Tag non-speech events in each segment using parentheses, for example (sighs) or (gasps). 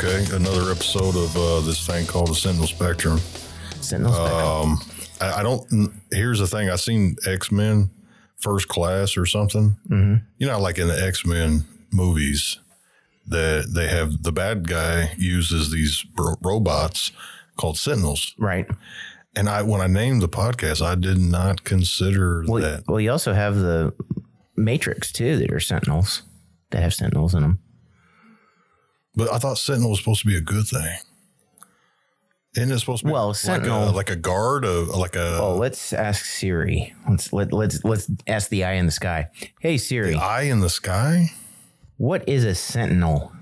Okay, another episode of uh, this thing called the Sentinel Spectrum. Sentinel Spectrum. Um, I, I don't. Here's the thing: I seen X Men First Class or something. Mm-hmm. You know, like in the X Men movies, that they have the bad guy uses these ro- robots called Sentinels. right. And I, when I named the podcast, I did not consider Well, that. well, you also have the Matrix too that are Sentinels that have Sentinels in them. But I thought Sentinel was supposed to be a good thing. Isn't it supposed to be Well, like Sentinel- a, like a guard, a, like a Oh, let's ask Siri. Let's let, let's let's ask the eye in the sky. Hey Siri, eye in the sky? what is a Sentinel?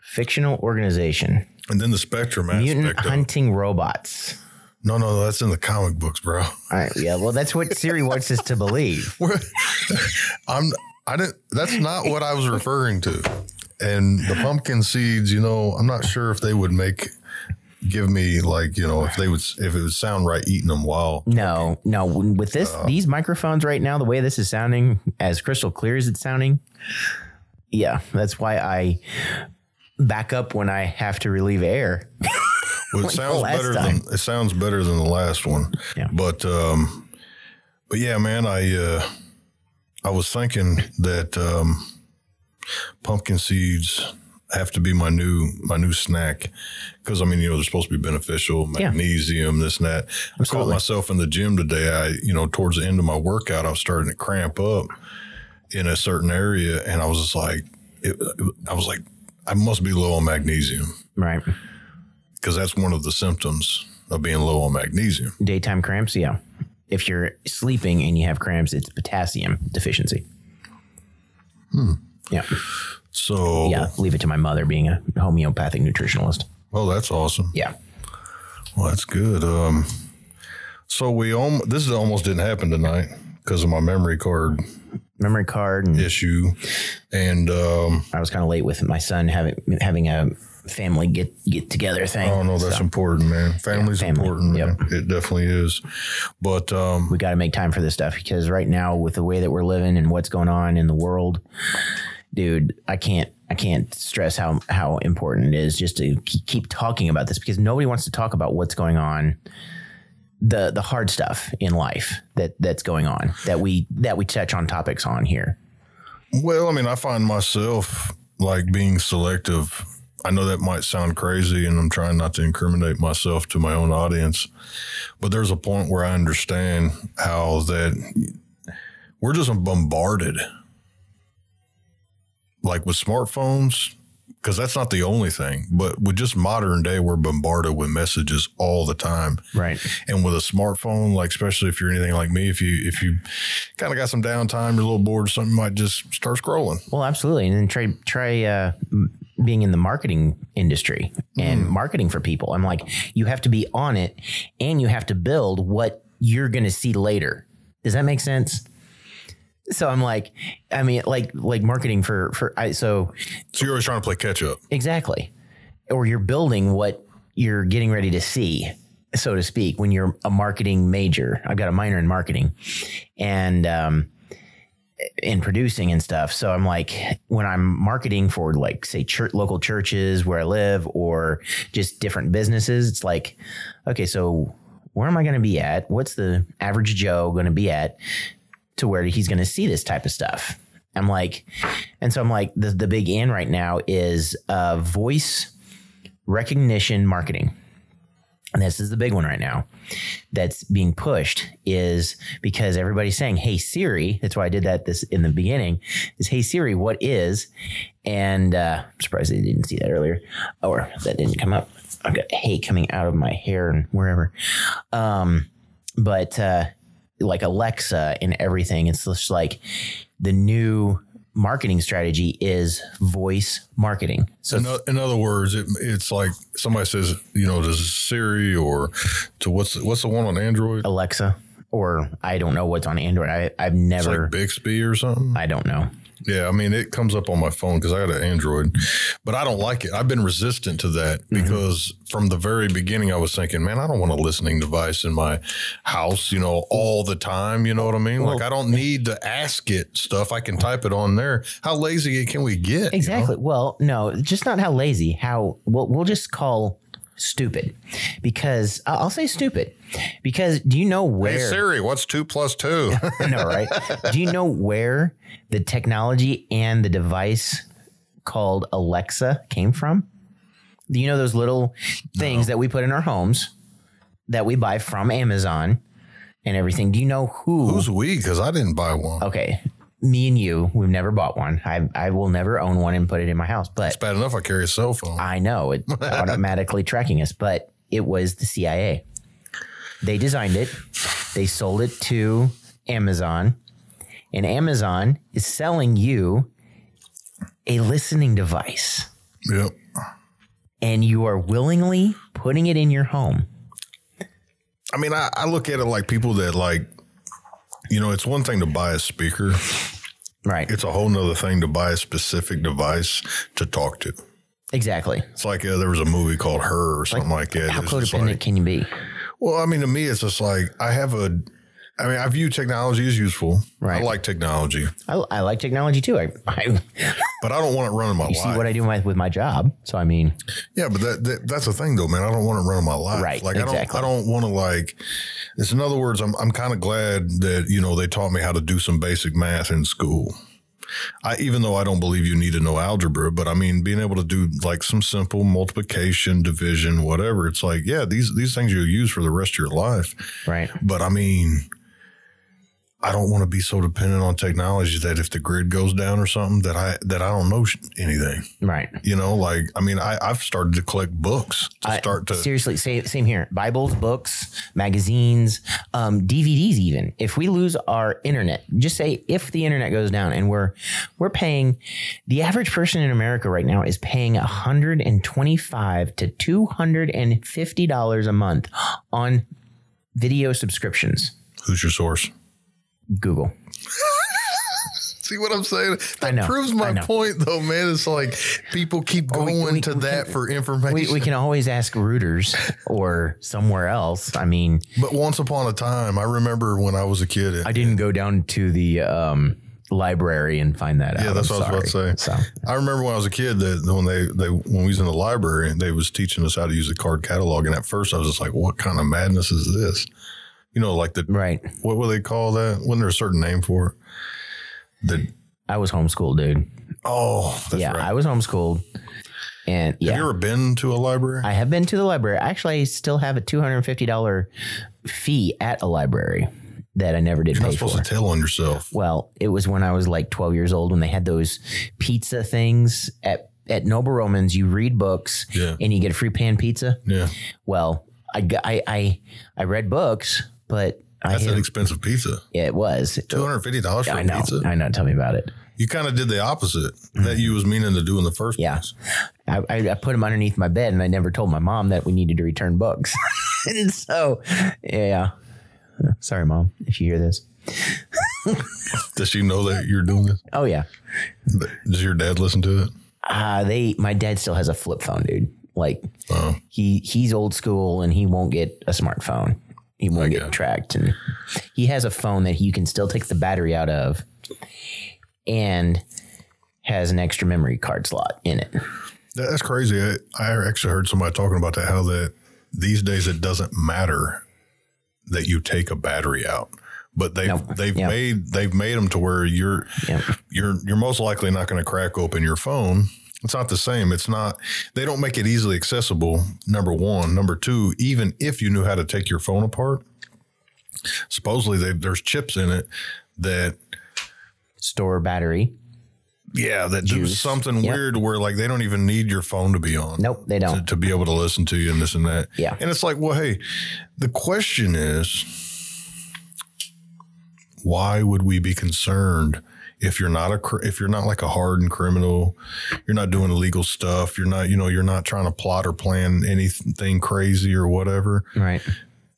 Fictional organization. And then the spectrum Mutant aspect. Of, hunting robots. No, no, that's in the comic books, bro. All right, yeah, well, that's what Siri wants us to believe. (laughs) I'm. I didn't. That's not what I was referring to. And the pumpkin seeds, you know, I'm not sure if they would make give me like you know if they would if it would sound right eating them while No, no. With this, Uh. these microphones right now, the way this is sounding, as crystal clear as it's sounding, yeah, that's why I back up when I have to relieve air. (laughs) Well, it Like sounds better time. than it sounds better than the last one. Yeah. But um, but yeah, man, I uh, I was thinking that um, pumpkin seeds have to be my new my new snack because I mean you know they're supposed to be beneficial, Yeah. magnesium, this and that. I caught myself in the gym today. I you know towards the end of my workout, I was starting to cramp up in a certain area, and I was just like, it, I was like, I must be low on magnesium Right. Because that's one of the symptoms of being low on magnesium. Daytime cramps, yeah. If you're sleeping and you have cramps, it's potassium deficiency. Yeah. So, Yeah. Leave it to my mother being a homeopathic nutritionalist. Oh, that's awesome. Yeah. Well, that's good. Um, so we om- this is almost didn't happen tonight because of my memory card Memory card. And issue, and um, I was kind of late with my son having having a family get get together thing. oh no, that's So important, man. Family's family. important, man. It definitely is. But um, we got to make time for this stuff because right now, with the way that we're living and what's going on in the world, dude, I can't I can't stress how how important it is just to keep, keep talking about this because nobody wants to talk about what's going on. The the hard stuff in life that that's going on that we that we touch on topics on here. Well, I mean, I find myself like being selective. I know that might sound crazy, and I'm trying not to incriminate myself to my own audience, but there's a point where I understand how that we're just bombarded, like with smartphones, because that's not the only thing, but with just modern day, we're bombarded with messages all the time. Right. And with a smartphone, like especially if you're anything like me, if you if you kind of got some downtime, you're a little bored, or something, you might just start scrolling. Well, absolutely, and then try try uh, m- being in the marketing industry and marketing for people. I'm like, you have to be on it, and you have to build what you're going to see later. Does that make sense? So I'm like, I mean, like like marketing for for I so So you're always trying to play catch up. exactly, or you're building what you're getting ready to see, so to speak. When you're a marketing major, I've got a minor in marketing, and um, in producing and stuff. So I'm like, when I'm marketing for like say church, local churches where I live, or just different businesses, it's like, okay, so where am I going to be at? What's the average Joe going to be at to where he's going to see this type of stuff? I'm like, and so I'm like, the the big in right now is uh, voice recognition marketing. And this is the big one right now that's being pushed is because everybody's saying, Hey Siri, that's why I did that this in the beginning, is Hey Siri, what is? And uh, I'm surprised they didn't see that earlier. Or that didn't come up. I've got hay coming out of my hair and wherever. Um, but uh, like Alexa and everything, it's just like the new marketing strategy is voice marketing. So In, o- in other words, it, it's like somebody says, you know, does Siri or to what's what's the one on Android? Alexa, or I don't know what's on Android. I, I've It's never, like Bixby or something. I don't know. Yeah, I mean, it comes up on my phone because I got an Android, but I don't like it. I've been resistant to that Mm-hmm. because from the very beginning, I was thinking, man, I don't want a listening device in my house, you know, all the time. You know what I mean? like, I don't need to ask it stuff. I can type it on there. How lazy can we get? you know? Exactly. Well, no, just not how lazy. How we'll, we'll just call stupid because I'll say stupid because do you know Hey, where? Siri, what's two plus two? (laughs) no, right? (laughs) Do you know where the technology and the device called Alexa came from? Do you know those little things that we put in our homes that we buy from Amazon and everything? Do you know who? Who's we? Because I didn't buy one. okay, me and you, we've never bought one. I I will never own one and put it in my house, but It's bad enough I carry a cell phone. I know it's (laughs) automatically tracking us, but it was the CIA. They designed it, they sold it to Amazon, and Amazon is selling you a listening device, yep. and you are willingly putting it in your home. I mean, I, I look at it like people that like, you know, it's one thing to buy a speaker. Right. It's a whole nother thing to buy a specific device to talk to. Exactly. It's like uh, there was a movie called Her or something like, that. How It's codependent like- can you be? well, I mean, to me, it's just like I have a. I mean, I view technology as useful. Right. I like technology, I, I like technology too. I, I (laughs) but I don't want it running my you life. see what I do with, with my job. So I mean, Yeah, but that, that that's the thing though, man. I don't want to run my life. Right, Like exactly. I don't I don't want to like it's in other words, I'm I'm kind of glad that, you know, they taught me how to do some basic math in school. I even though I don't believe you need to know algebra, but I mean being able to do like some simple multiplication, division, whatever. It's like, yeah, these these things you'll use for the rest of your life. right. But I mean I don't want to be so dependent on technology that if the grid goes down or something that I that I don't know anything. Right. You know, like I mean, I, I've started to collect books to I- start to. seriously same, same here bibles books magazines um, dvds even if we lose our internet just say if the internet goes down and we're we're paying the average person in america right now is paying 125 to 250 dollars a month on video subscriptions Who's your source? Google (laughs) See what I'm saying? That know, proves my point, though, man. It's like people keep going we- to we that can- for information. we, we can always ask Reuters or somewhere else i mean but once upon a time, I remember when I was a kid. i didn't go down to the um, library and find that out yeah, that's I'm what I was about to say. so I remember when I was a kid that when they, they when we was in the library, they was teaching us how to use the card catalog. And at first, I was just like, "What kind of madness is this?" You know, like the Right. what would they call that? Wasn't there a certain name for it? The I was homeschooled, dude. oh, that's yeah, right. I was homeschooled. And yeah, Have you ever been to a library? I have been to the library. Actually, I still have a $250 fee at a library that I never did You're not supposed for. to tell on yourself. well, it was when I was like 12 years old when they had those pizza things at at Noble Romans. You read books Yeah. and you get a free pan pizza. Yeah, Well, I I I, I read books, but that's an expensive pizza. it was. Two hundred fifty dollars for I a know. pizza. I know. Tell me about it. You kind of did the opposite that you was meaning to do in the first Yeah. place. I, I, I put them underneath my bed and I never told my mom that we needed to return books. (laughs) and so, yeah. Sorry, mom, if you hear this. (laughs) Does she know that you're doing this? Oh, yeah. Does your dad listen to it? Uh, they, my dad still has a flip phone, dude. Like Oh, he, he's old school and he won't get a smartphone. He won't get tracked. And he has a phone that you can still take the battery out of and has an extra memory card slot in it. That's crazy. I, I actually heard somebody talking about that. How that these days it doesn't matter that you take a battery out, but they've No. they've Yeah. made they've made them to where you're Yeah. you're you're most likely not going to crack open your phone. It's not the same. It's not. They don't make it easily accessible. Number one. Number two. Even if you knew how to take your phone apart, supposedly they, there's chips in it that Store battery. yeah that do something Yep. weird where like they don't even need your phone to be on. Nope, they don't. to be able to listen to you and this and that. Yeah. And it's like, well, hey, the question is, why would we be concerned if you're not a if you're not like a hardened criminal, you're not doing illegal stuff, you're not you know you're not trying to plot or plan anything crazy or whatever. Right.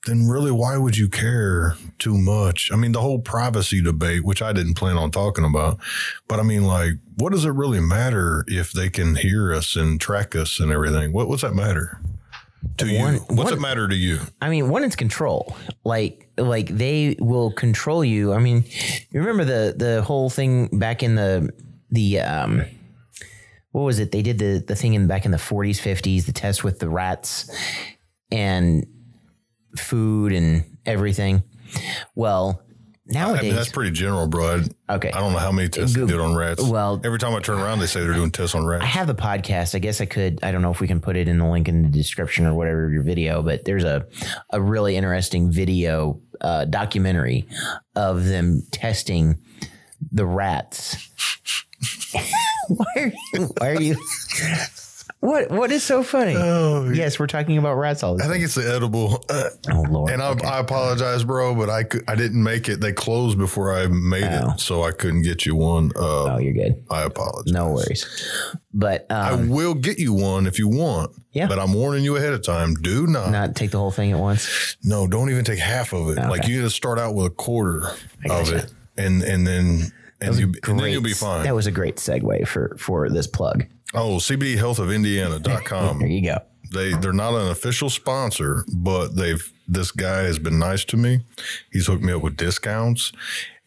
then really why would you care too much? I mean, the whole privacy debate, which I didn't plan on talking about, but I mean, like, what does it really matter if they can hear us and track us and everything? What what's that matter to One- you? What's one- it matter to you? I mean, one, it's control. Like, like they will control you. I mean, you remember the the whole thing back in the the um, what was it? They did the the thing in back in the 40s, 50s, the test with the rats and food and everything. Well, I nowadays, mean, that's pretty general, bro. I, okay. I don't know how many tests they Good. did on rats. Well- every time I turn around, they say they're doing tests on rats. I have the podcast. I guess I could. I don't know if we can put it in the link in the description or whatever of your video, but there's a a really interesting video uh, documentary of them testing the rats. (laughs) why are you? Why are you? What What is so funny? Oh, yes, we're talking about rats all I think it's the edible. Uh, Oh Lord! and I, I apologize, bro, but I I didn't make it. They closed before I made Oh. it, so I couldn't get you one. Uh, oh, you're good. I apologize. No worries. But I um, will get you one if you want. Yeah. But I'm warning you ahead of time. Do not. not take the whole thing at once. No, don't even take half of it. Like you got to start out with a quarter of it, and and then and, you, and then you'll be fine. That was a great segue for for this plug. Oh, CBDHealthOfIndiana.com. There you go. they they're not an official sponsor, but they've this guy has been nice to me. He's hooked me up with discounts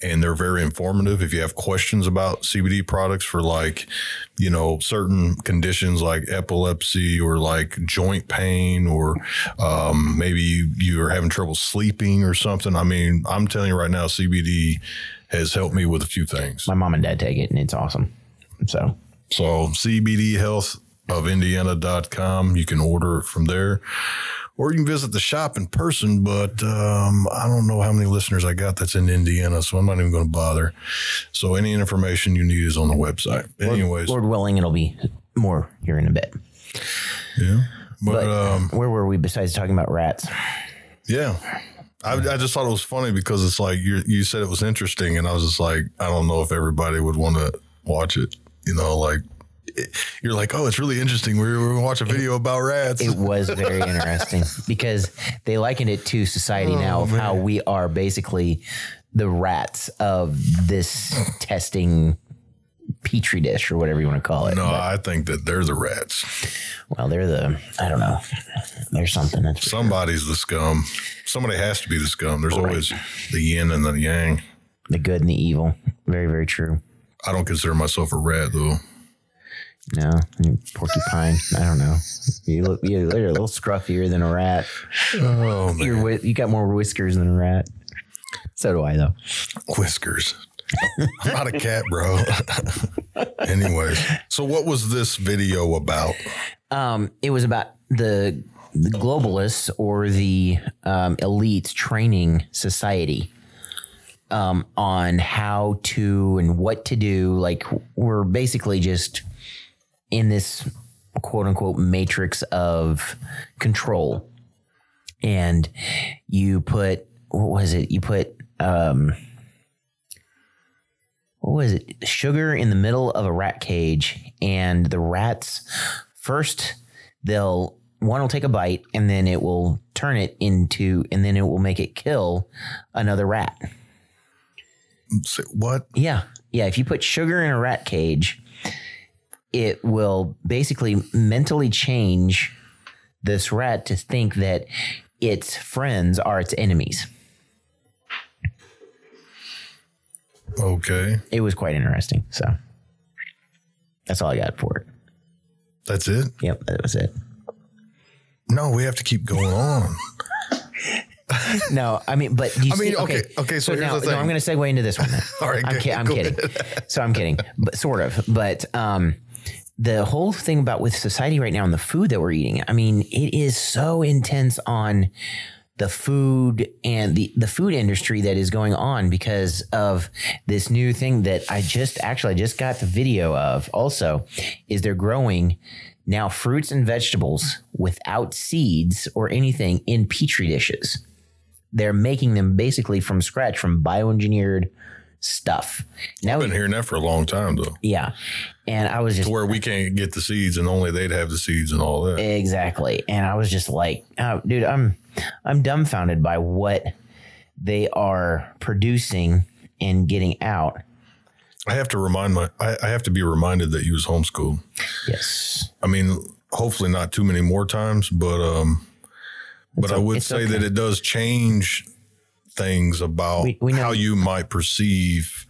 and they're very informative. If you have questions about CBD products for like, you know, certain conditions like epilepsy or like joint pain or um, maybe you, you are having trouble sleeping or something. I mean, I'm telling you right now, CBD has helped me with a few things. My mom and dad take it, and it's awesome. So So cbdhealthofindiana.com. You can order it from there. Or you can visit the shop in person, but um, I don't know how many listeners I got that's in Indiana, so I'm not even going to bother. So any information you need is on the website. Anyways, Lord willing, it'll be more here in a bit. yeah. But, But um, where were we besides talking about rats? yeah. I, I just thought it was funny because it's like you you said it was interesting, and I was just like, I don't know if everybody would want to watch it. You know, like you're like, oh, it's really interesting. We're, we're gonna watch a video about rats. It was very interesting (laughs) because they likened it to society now oh, of how we are basically the rats of this testing petri dish or whatever you want to call it. no, I think that they're the rats. Well, they're the I don't know. There's something that's Somebody's the scum. Somebody has to be the scum. There's always the yin and the yang. the good and the evil. Very very true. I don't consider myself a rat though. No, porcupine. I don't know. You look, you're a little scruffier than a rat. Oh man, You're, you got more whiskers than a rat. So do I, though. whiskers. I'm not a cat, bro. (laughs) Anyways, so what was this video about? Um, it was about the, the globalists or the um, elites training society um, on how to and what to do. Like we're basically just in this quote unquote matrix of control, and you put what was it? You put um, what was it? Sugar in the middle of a rat cage, and the rats first they'll one will take a bite, and then it will turn it into, and then it will make it kill another rat. Say, What? Yeah, yeah. If you put sugar in a rat cage, it will basically mentally change this rat to think that its friends are its enemies. Okay, It was quite interesting. So that's all I got for it. that's it. Yep, that was it. No, we have to keep going on. (laughs) No, I mean, but you I mean, see, okay, okay, so here's now, no. I'm going to segue into this one. Then. (laughs) All right, I'm, ki- I'm kidding. so I'm kidding, but sort of. But um, the whole thing about with society right now and the food that we're eating, I mean, it is so intense on the food and the the food industry that is going on because of this new thing that I just actually I just got the video of. Also, is they're growing now fruits and vegetables without seeds or anything in petri dishes they're making them basically from scratch from bioengineered stuff. Now, I've Been hearing that for a long time though. yeah, and I was just To where we can't get the seeds and only they'd have the seeds and all that. exactly, and I was just like, oh, dude, I'm I'm dumbfounded by what they are producing and getting out. I have to remind my I, I have to be reminded that you was homeschooled. Yes. I mean, hopefully not too many more times, but um, but I o- would say okay. that it does change things about We- we how you might perceive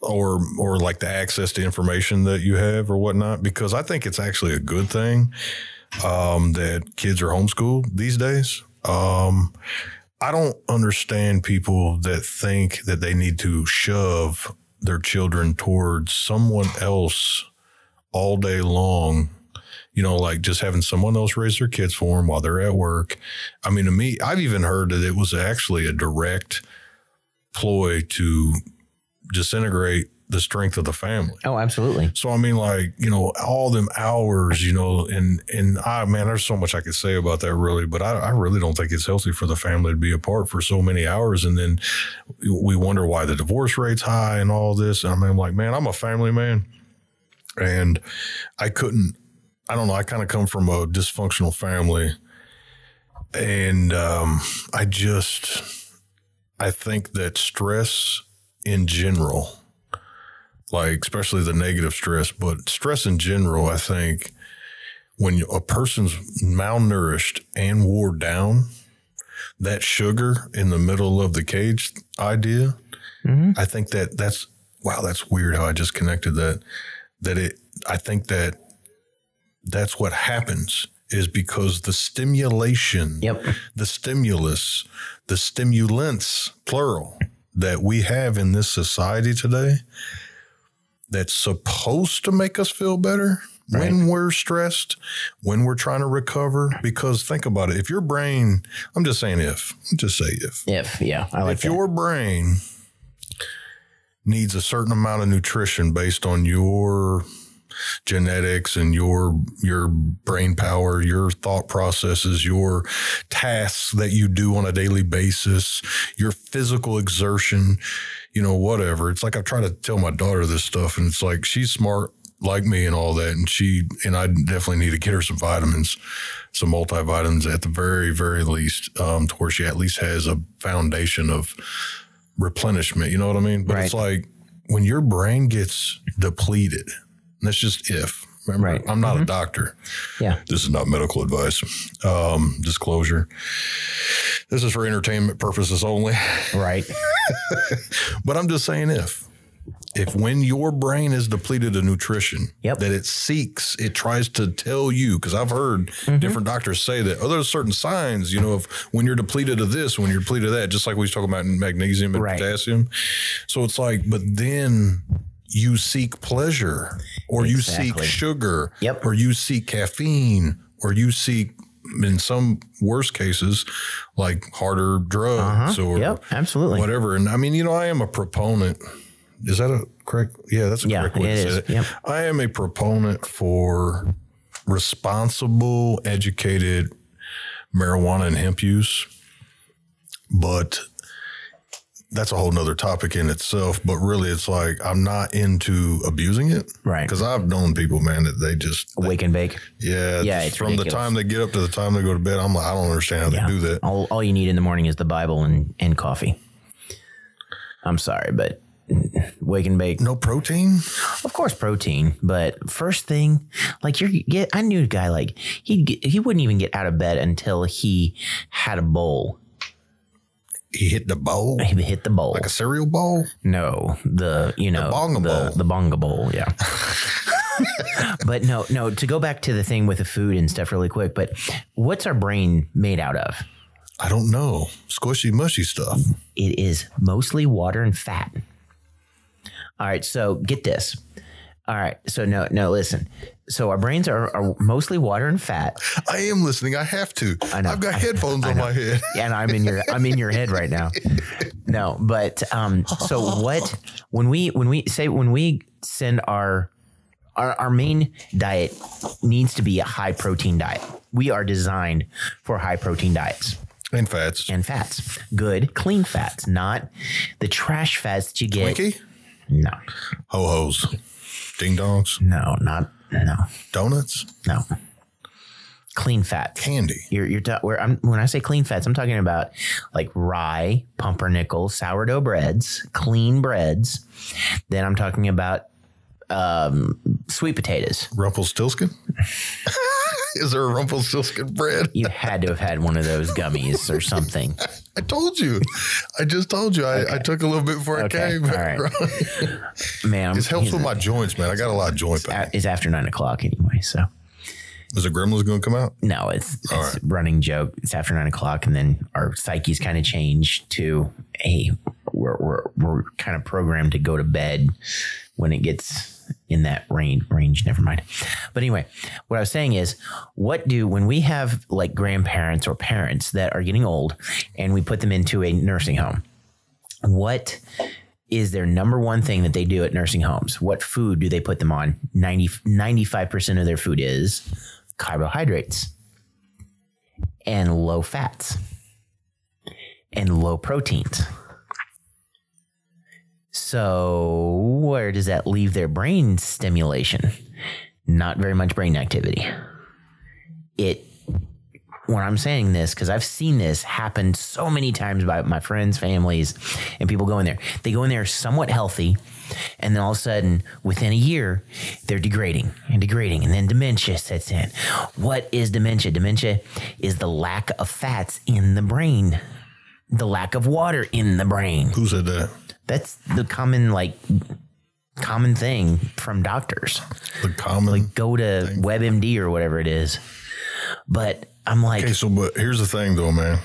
or or like the access to information that you have or whatnot. Because I think it's actually a good thing um, that kids are homeschooled these days. Um, I don't understand people that think that they need to shove their children towards someone else all day long. You know, like just having someone else raise their kids for them while they're at work. I mean, to me, I've even heard that it was actually a direct ploy to disintegrate the strength of the family. Oh, absolutely. So I mean, like you know, all them hours, you know, and and I man, there's so much I could say about that, really, but I, I really don't think it's healthy for the family to be apart for so many hours, and then we wonder why the divorce rate's high and all this. And I mean, I'm like, man, I'm a family man, and I couldn't. I don't know. I kind of come from a dysfunctional family, and um, I just, I think that stress in general like especially the negative stress, but stress in general, I think when a person's malnourished and wore down, that sugar in the middle of the cage idea, I think that that's wow, that's weird how I just connected that. That it, I think that that's what happens is because the stimulation, Yep. the stimulus, the stimulants, plural, that we have in this society today that's supposed to make us feel better when we're stressed, when we're trying to recover. Because think about it. If your brain, I'm just saying if, just say if, If yeah, I like if that. your brain needs a certain amount of nutrition based on your genetics and your your brain power, your thought processes, your tasks that you do on a daily basis, your physical exertion, you know, whatever. It's like I try to tell my daughter this stuff and it's like she's smart like me and all that and she and I definitely need to get her some vitamins, some multivitamins at the very very least um to where she at least has a foundation of replenishment, you know what I mean? But it's like when your brain gets depleted, that's just if. Remember, Right. I'm not a doctor. yeah. This is not medical advice. Um, disclosure. This is for entertainment purposes only. Right. (laughs) But I'm just saying if. If when your brain is depleted of nutrition, Yep. that it seeks, it tries to tell you, because I've heard Mm-hmm. different doctors say that, oh, there's certain signs, you know, of when you're depleted of this, when you're depleted of that, just like we was talking about in magnesium and Right. potassium. So it's like, but then you seek pleasure or you seek sugar Yep. or you seek caffeine or you seek in some worst cases like harder drugs or Uh-huh. Yep. Absolutely. whatever. And I mean, you know, I am a proponent. Is that a correct? Yeah, that's a Yeah, correct way to say it. Yep. I am a proponent for responsible, educated marijuana and hemp use, but that's a whole nother topic in itself. But really, it's like I'm not into abusing it, Right. Because I've known people, man, that they just Wake and bake. yeah, Yeah, it's from ridiculous. the time they get up to the time they go to bed. I'm like, I don't understand how Yeah. they do that. All, all you need in the morning is the Bible and, and coffee. I'm sorry, but (laughs) wake and bake. No protein. Of course, protein, but first thing, like you're get. I knew a guy like he he wouldn't even get out of bed until he had a bowl. He hit the bowl He hit the bowl. like a cereal bowl. no, the you know bonga the, bowl. the bonga bowl. Yeah. (laughs) but no, no. To go back to the thing with the food and stuff, really quick. But what's our brain made out of? I don't know. Squishy mushy stuff. It is mostly water and fat. All right, so get this. All right, so no, no, listen. So our brains are, are mostly water and fat, I am listening. I have to. I know. I've got headphones on my head. Yeah, and I'm in your I'm in your head right now. (laughs) No, but um, so what? When we when we say when we send our our, our main diet needs to be a high protein diet. We are designed for high protein diets And fats. and fats. Good, clean fats, not the trash fats that you get. Twinkie? No, Ho hos. Ding dongs. no, not no, Donuts. no. clean fats. Candy. You're you're ta- where I'm when I say clean fats, I'm talking about like rye, pumpernickel, sourdough breads, clean breads. Then I'm talking about um, sweet potatoes. Rumpelstiltskin? (laughs) Is there a Rumpelstiltskin bread? You had to have had one of those gummies or something. (laughs) I told you. I just told you. I, I took a little bit before Okay, I came. all right. (laughs) Man, I'm, It helps with my joints, man. I got a lot of joint pain. it's after nine o'clock anyway, so Is the Gremlins going to come out? no, it's, it's a running joke. It's after nine o'clock, and then our psyches kind of change to hey, we're we're we're kind of programmed to go to bed when it gets in that range range never mind. But anyway what i was saying is what do when we have like grandparents or parents that are getting old and we put them into a nursing home what is their number one thing that they do at nursing homes? What food do they put them on? 90 95% of their food is carbohydrates and low fats and low proteins so, where does that leave their brain stimulation? Not very much brain activity. It, when I'm saying this, because I've seen this happen so many times by my friends, families, and people go in there. They go in there somewhat healthy, and then all of a sudden, within a year, they're degrading and degrading, and then dementia sets in. What is dementia? Dementia is the lack of fats in the brain, the lack of water in the brain. Who said that? That's the common like common thing from doctors. The common. Like go to WebMD or whatever it is. But I'm like, okay, so, but here's the thing, though, man.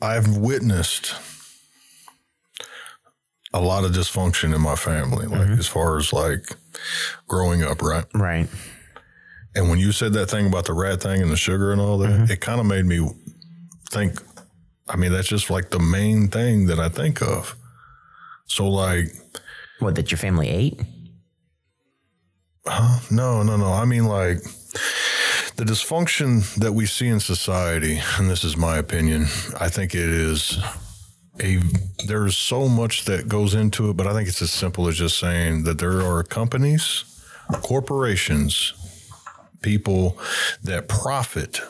I've witnessed a lot of dysfunction in my family, like mm-hmm. as far as like growing up, right? right, And when you said that thing about the rat thing and the sugar and all that, mm-hmm. it kind of made me think. I mean, that's just like the main thing that I think of. So, like, what that your family ate? no, no, no. I mean, like, the dysfunction that we see in society, and this is my opinion, I think it is a, there's so much that goes into it, but I think it's as simple as just saying that there are companies, corporations, people that profit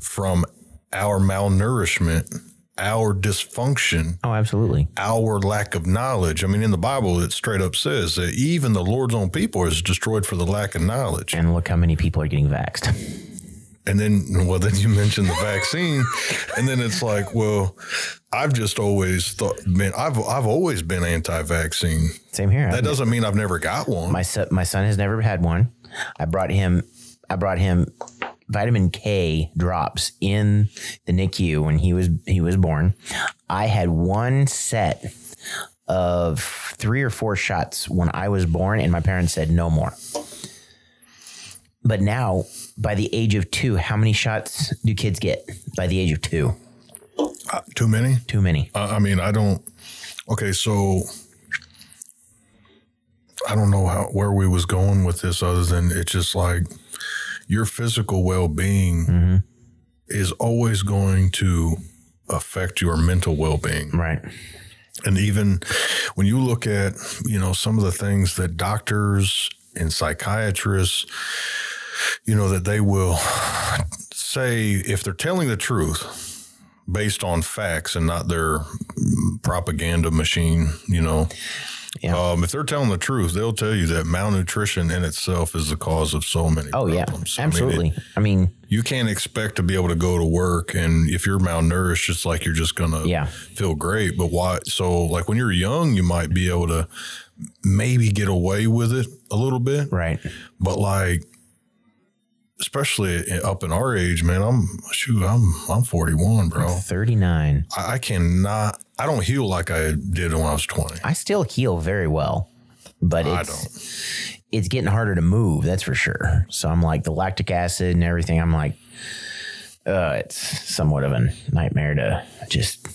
from our malnourishment, our dysfunction, Oh, absolutely. our lack of knowledge. I mean, in the Bible, it straight up says that even the Lord's own people is destroyed for the lack of knowledge. And look how many people are getting vaxxed. (laughs) And then, well, then you mentioned the vaccine, and then it's like, well, I've just always thought, man, I've I've always been anti-vaccine. Same here. That doesn't mean I've never got one. my son, my son has never had one. I brought him, I brought him vitamin K drops in the NICU when he was he was born. I had one set of three or four shots when I was born, and my parents said no more. But now, by the age of two, how many shots do kids get by the age of two? Uh, Too many? Too many. I I mean, I don't. Okay, so I don't know how where we was going with this, other than it's just like your physical well being mm-hmm. is always going to affect your mental well being. Right. And even when you look at, you know, some of the things that doctors and psychiatrists, you know, that they will say if they're telling the truth based on facts and not their propaganda machine, you know. Yeah. Um, if they're telling the truth, they'll tell you that malnutrition in itself is the cause of so many problems. Oh yeah. problems. I mean, it- Absolutely. I mean, you can't expect to be able to go to work and if you're malnourished it's like you're just gonna Yeah. feel great but why so like when you're young you might be able to maybe get away with it a little bit right. but like especially up in our age man i'm shoot i'm i'm 41 bro 39. i, I cannot i don't heal like i did when i was 20 I still heal very well, but I it's it's getting harder to move. That's for sure. So I'm like the lactic acid and everything. I'm like, uh, it's somewhat of a nightmare to just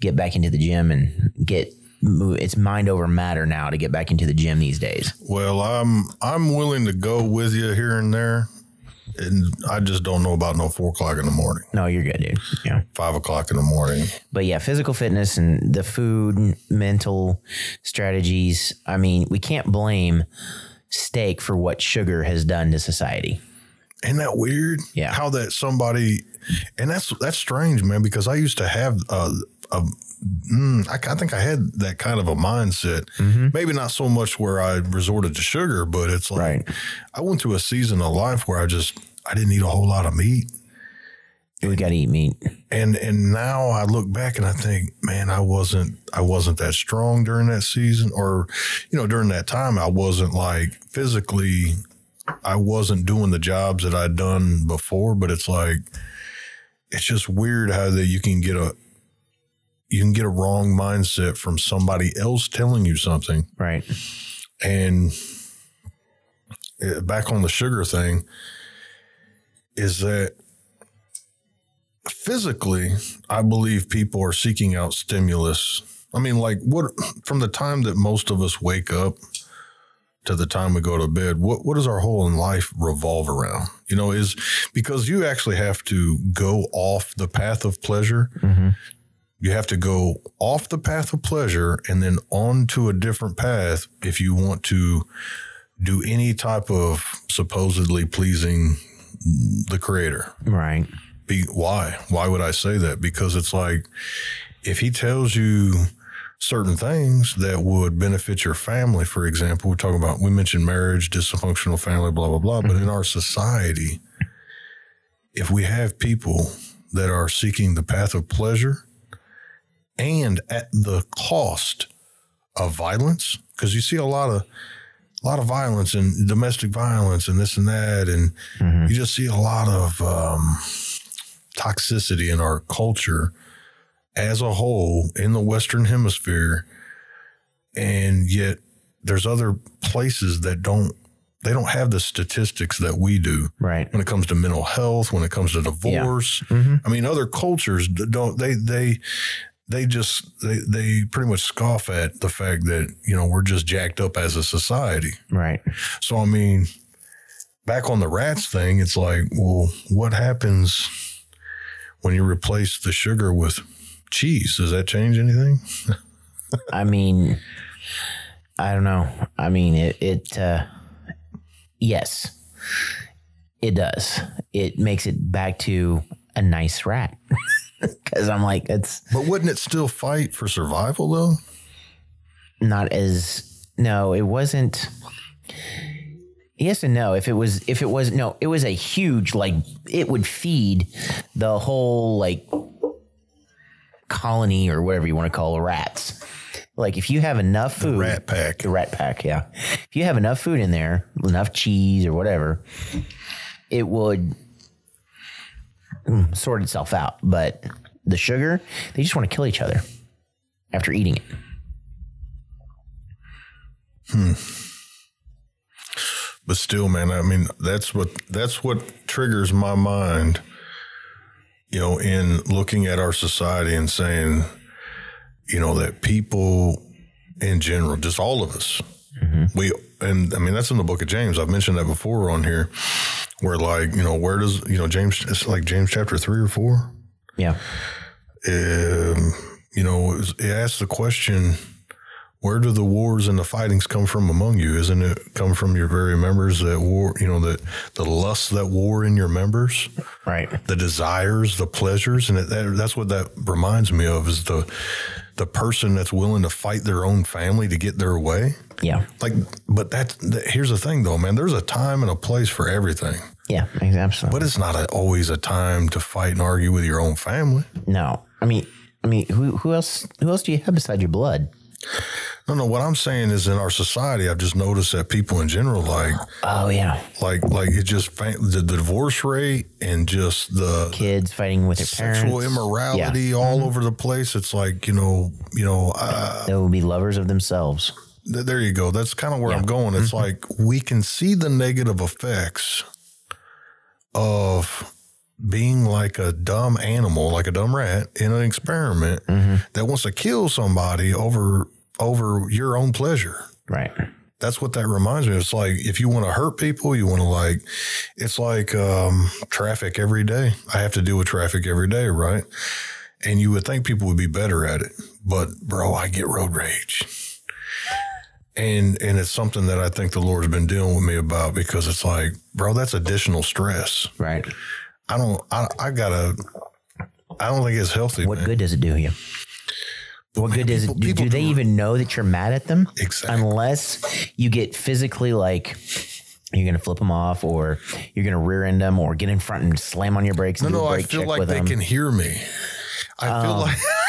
get back into the gym and get move. It's mind over matter now to get back into the gym these days. well i'm i'm willing to go with you here and there and i just don't know about no four o'clock in the morning No, you're good, dude. Yeah. five o'clock in the morning But yeah, physical fitness and the food, mental strategies. I mean, we can't blame steak for what sugar has done to society. Isn't that weird? Yeah. How that somebody, and that's that's strange, man. Because I used to have a, a mm, I, I think I had that kind of a mindset. Maybe not so much where I resorted to sugar, but it's like Right. I went through a season of life where I just I didn't eat a whole lot of meat. We got to eat meat. and and now I look back and I think, man, I wasn't I wasn't that strong during that season, or you know, during that time, I wasn't like physically, I wasn't doing the jobs that I'd done before. But it's like, it's just weird how that you can get a you can get a wrong mindset from somebody else telling you something, Right. and uh, back on the sugar thing is that physically i believe people are seeking out stimulus. I mean like what from the time that most of us wake up to the time we go to bed what what does our whole in life revolve around? You know is because you actually have to go off the path of pleasure you have to go off the path of pleasure and then onto a different path if you want to do any type of supposedly pleasing the creator. Right. Be, why? Why would I say that? Because it's like if he tells you certain things that would benefit your family, for example, we're talking about, we mentioned marriage, dysfunctional family, blah, blah, blah. But in mm-hmm. our society, if we have people that are seeking the path of pleasure and at the cost of violence, because you see a lot of, a lot of violence and domestic violence and this and that. And you just see a lot of um, toxicity in our culture as a whole in the Western Hemisphere. And yet there's other places that don't, they don't have the statistics that we do Right. when it comes to mental health, when it comes to divorce. I mean, other cultures don't, they, they, they just they, they pretty much scoff at the fact that you know we're just jacked up as a society Right. so I mean, back on the rats thing, it's like, well, what happens when you replace the sugar with cheese? Does that change anything? (laughs) I mean, I don't know. I mean, it, it, uh, yes, it does. It makes it back to a nice rat. (laughs) (laughs) Cause I'm like, it's But wouldn't it still fight for survival though? not as, no, it wasn't. Yes and no. If it was, if it was, no, it was a huge, like, it would feed the whole, like, colony or whatever you want to call rats. Like, if you have enough food, Rat pack. The rat pack, yeah. If you have enough food in there, enough cheese or whatever, it would sort itself out. But the sugar, they just want to kill each other after eating it. Hmm. But still, man, I mean, that's what that's what triggers my mind. You know, in looking at our society and saying, you know, that people in general, just all of us, we and I mean that's in the book of James. I've mentioned that before on here, where like you know where does you know James it's like James chapter three or four. Yeah. Um, you know, it, it asks the question, where do the wars and the fightings come from among you? Isn't it come from your very members that war, you know, that the lusts that war in your members, Right. the desires, the pleasures. And it, that, that's what that reminds me of is the, the person that's willing to fight their own family to get their way. Yeah. Like, but that's, that, here's the thing though, man, there's a time and a place for everything, Yeah. Absolutely. but it's not a, always a time to fight and argue with your own family. no. I mean, I mean, who who else who else do you have beside your blood? No, no. What I'm saying is, in our society, I've just noticed that people in general, like, Oh yeah, like, like it just the divorce rate and just the kids fighting with their sexual parents. immorality Yeah. all over the place. It's like you know, you know. Uh, They will be lovers of themselves. Th- there you go. That's kind of where I'm going. It's like we can see the negative effects of being like a dumb animal, like a dumb rat in an experiment that wants to kill somebody over over your own pleasure. Right. that's what that reminds me. of. It's like if you want to hurt people, you want to like, it's like um, traffic every day. I have to deal with traffic every day, right? And you would think people would be better at it, but bro, I get road rage. And and it's something that I think the Lord's been dealing with me about because it's like, bro, that's additional stress. Right. I don't. I, I gotta. I don't think it's healthy. What man. good does it do you? What good does it do? Do they do- even know that you're mad at them? Exactly. Unless you get physically like you're going to flip them off or you're going to rear end them or get in front and slam on your brakes and No, no, I feel like they them. can hear me. I feel oh. like (laughs)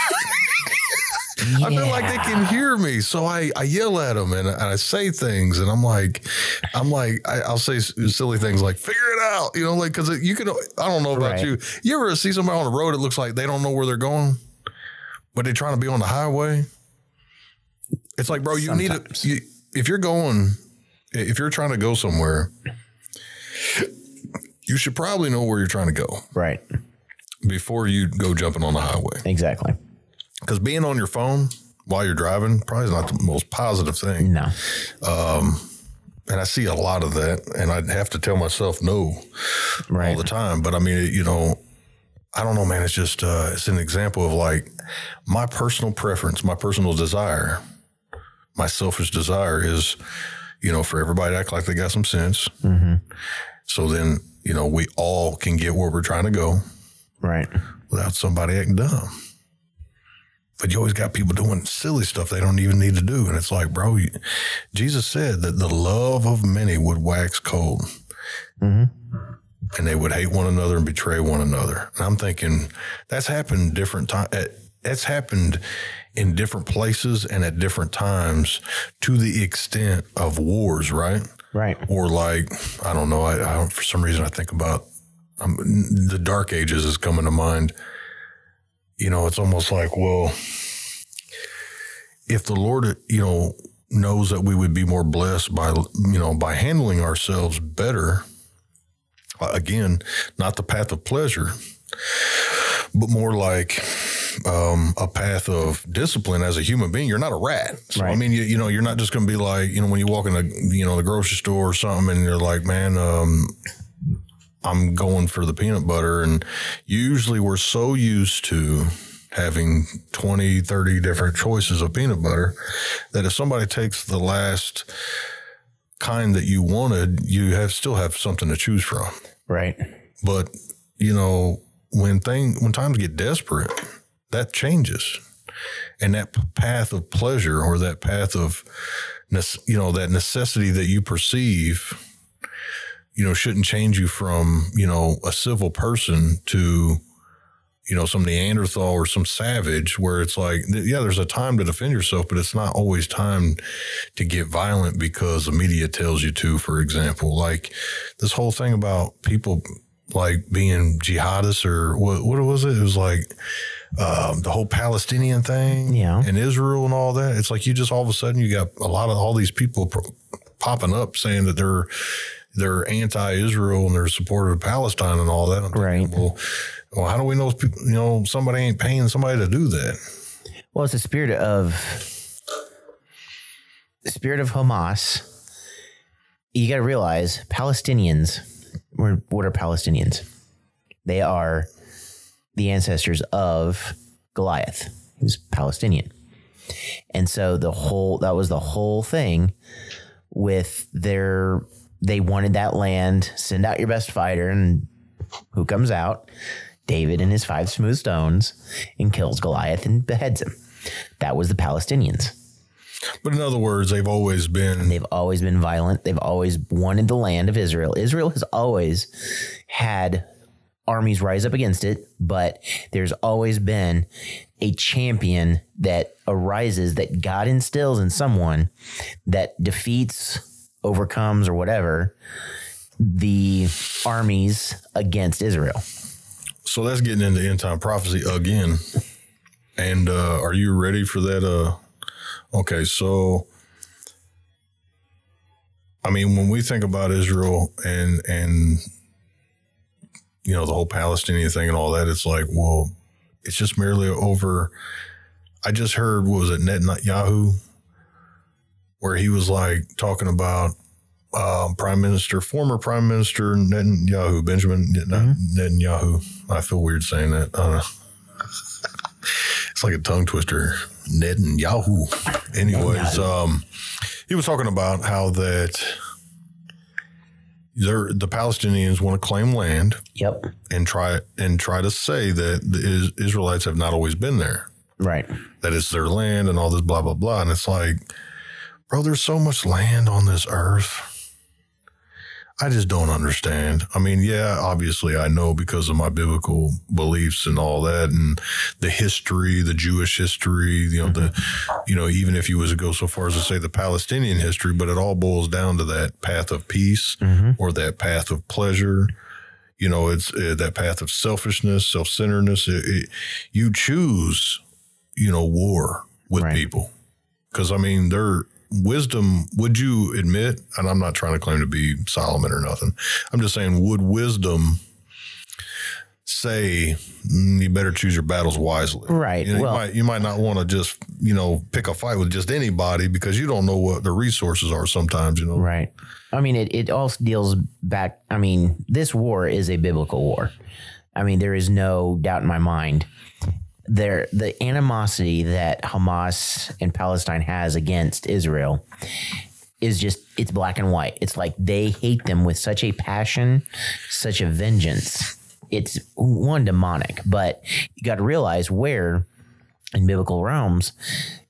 I feel like they can hear me, so I, I yell at them and, and I say things, and I'm like, I'm like, I, I'll say silly things like "figure it out," you know, like because you can. I don't know about Right. you. You ever see somebody on the road? It looks like they don't know where they're going, but they're trying to be on the highway. It's like, bro, you Sometimes. need to. You, if you're going, if you're trying to go somewhere, you should probably know where you're trying to go Right. before you go jumping on the highway. Exactly. Because being on your phone while you're driving probably is not the most positive thing. No. And I see a lot of that, and I'd have to tell myself no Right. all the time. But I mean, you know, I don't know, man. It's just uh, it's an example of like my personal preference, my personal desire, my selfish desire is, you know, for everybody to act like they got some sense. So then, you know, we all can get where we're trying to go Right. without somebody acting dumb. But you always got people doing silly stuff they don't even need to do. And it's like, bro, you, Jesus said that the love of many would wax cold and they would hate one another and betray one another. And I'm thinking that's happened different times. That's happened in different places and at different times to the extent of wars, right? Right. or like I don't know. I, I don't, for some reason I think about um, the Dark Ages is coming to mind. You know, it's almost like well, if the Lord, you know, knows that we would be more blessed by you know by handling ourselves better. uh, Again, not the path of pleasure, but more like um, a path of discipline as a human being. You're not a rat. So, I mean, you, you know, you're not just going to be like, you know, when you walk in the, you know, the grocery store or something and you're like, man, um, I'm going for the peanut butter. And usually we're so used to having 20, 30 different choices of peanut butter that if somebody takes the last kind that you wanted, you have still have something to choose from. Right. But you know, when thing when times get desperate, that changes, and that path of pleasure or that path of, you know, that necessity that you perceive, you know, shouldn't change you from you know a civil person to, you know, some Neanderthal or some savage, where it's like, yeah, there's a time to defend yourself, but it's not always time to get violent because the media tells you to. For example, like this whole thing about people like being jihadists or what what was it? It was like um, the whole Palestinian thing, Yeah. and Israel and all that. It's like you just all of a sudden you got a lot of all these people pro- popping up saying that they're they're anti-Israel and they're supportive of Palestine and all that. I'm thinking, Right. Well, well, how do we know? People, you know, somebody ain't paying somebody to do that. Well, it's the spirit of the spirit of Hamas. You got to realize Palestinians. What are Palestinians? They are the ancestors of Goliath, who's Palestinian, and so the whole that was the whole thing with their. They wanted that land. Send out your best fighter, and who comes out? David and his five smooth stones and kills Goliath and beheads him. That was the Palestinians. But in other words, they've always been They've always been violent. They've always wanted the land of Israel. Israel has always had armies rise up against it, but there's always been a champion that arises that God instills in someone that defeats, overcomes, or whatever the armies against Israel. So that's getting into end time prophecy again. And uh, are you ready for that? Uh, okay, so I mean, when we think about Israel and and you know the whole Palestinian thing and all that, it's like, well, it's just merely over. I just heard what was it Netanyahu, where he was like talking about um, Prime Minister, former Prime Minister Netanyahu, Benjamin Net- Netanyahu. I feel weird saying that. Uh, it's like a tongue twister. Netanyahu. Anyways, um, He was talking about how that the Palestinians want to claim land Yep. and try and try to say that the Is- Israelites have not always been there. Right. That it's their land and all this blah blah blah. And it's like, bro, there's so much land on this earth. I just don't understand. I mean, yeah, obviously I know because of my biblical beliefs and all that and the history, the Jewish history, you know, the you know, even if you was to go so far as to say the Palestinian history, but it all boils down to that path of peace or that path of pleasure. You know, it's uh, that path of selfishness, self-centeredness. It, it, you choose, you know, war with Right. people because I mean, their wisdom. Would you admit? And I'm not trying to claim to be Solomon or nothing. I'm just saying, would wisdom say "Mm, you better choose your battles wisely? Right. You, know, Well- you might you might not want to just you know pick a fight with just anybody because you don't know what the resources are. Sometimes you know. Right. I mean, it, it all deals back. I mean, this war is a biblical war. I mean, there is no doubt in my mind. There, the animosity that Hamas and Palestine has against Israel is just, it's black and white. It's like they hate them with such a passion, such a vengeance. It's one demonic, but you got to realize where in biblical realms,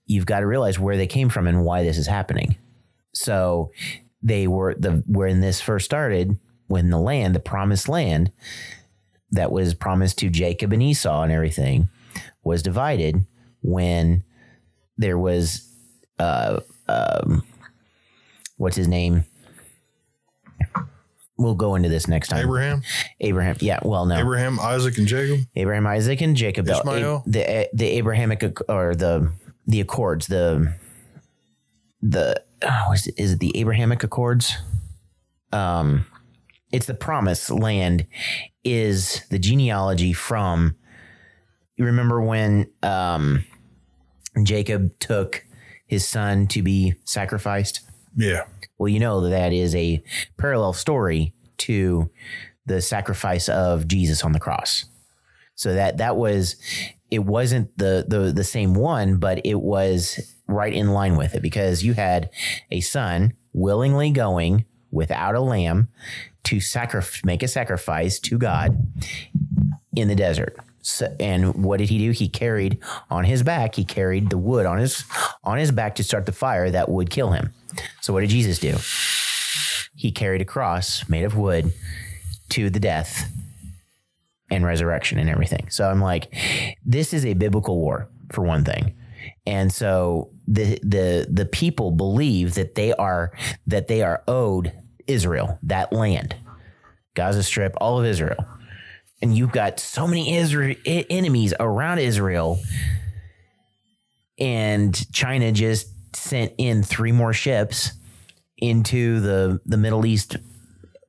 you've got to realize where they came from and why this is happening. So they were the when this first started, when the land, the promised land that was promised to Jacob and Esau and everything was divided when there was uh um what's his name? We'll go into this next time. Abraham, Abraham. Yeah, well, no. Abraham, Isaac, and Jacob. Abraham, Isaac, and Jacob. the- Ishmael? The the Abrahamic or the the Accords. The the oh, is, it, is it the Abrahamic Accords? Um, it's the promised land. Is the genealogy from? You remember when um, Jacob took his son to be sacrificed? Yeah. Well, you know that that is a parallel story to the sacrifice of Jesus on the cross. So that that was it wasn't the the the same one, but it was right in line with it because you had a son willingly going without a lamb to make a sacrifice to God in the desert. And what did he do? He carried on his back. He carried the wood on his on his back to start the fire that would kill him. So what did Jesus do? He carried a cross made of wood to the death and resurrection and everything. So I'm like, this is a biblical war for one thing. And so the the the people believe that they are that they are owed Israel that land, Gaza Strip, all of Israel, and you've got so many Israel enemies around Israel, and China just sent in three more ships into the the Middle East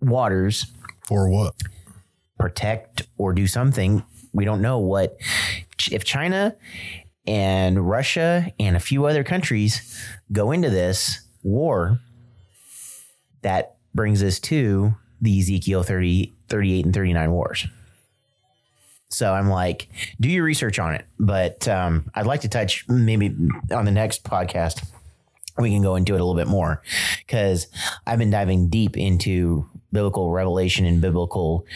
waters For what? protect or do something. We don't know what if China and Russia and a few other countries go into this war. That brings us to the Ezekiel 30, 38 and 39 wars. So I'm like, do your research on it. But um, I'd like to touch maybe on the next podcast. We can go into it a little bit more because I've been diving deep into biblical revelation and biblical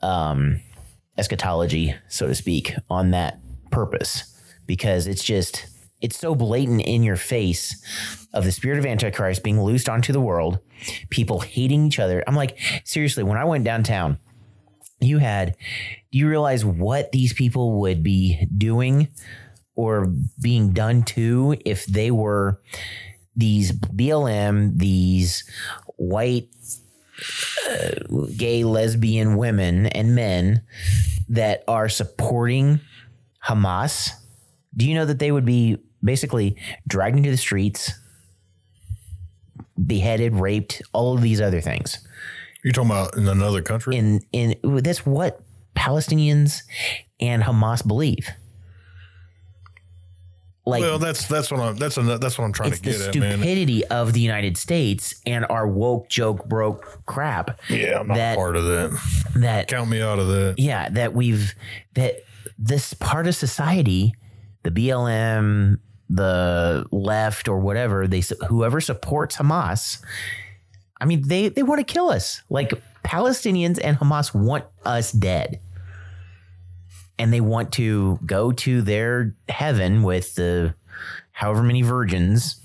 um, eschatology, so to speak, on that purpose because it's just it's so blatant in your face of the spirit of antichrist being loosed onto the world, people hating each other. I'm like, seriously, when I went downtown, you had do you realize what these people would be doing or being done to if they were these BLM, these white uh, gay lesbian women and men that are supporting Hamas, do you know that they would be basically dragged into the streets, beheaded, raped, all of these other things? You're talking about in another country? In in that's what Palestinians and Hamas believe. Like well, that's that's what I'm that's a, that's what I'm trying to the get at, man. stupidity of the United States and our woke joke broke crap Yeah, I'm not that- part of that. that Count me out of that. yeah, that we've that this part of society, the BLM, the left or whatever, they whoever supports Hamas, I mean, they they want to kill us. Like Palestinians and Hamas want us dead. And they want to go to their heaven with the however many virgins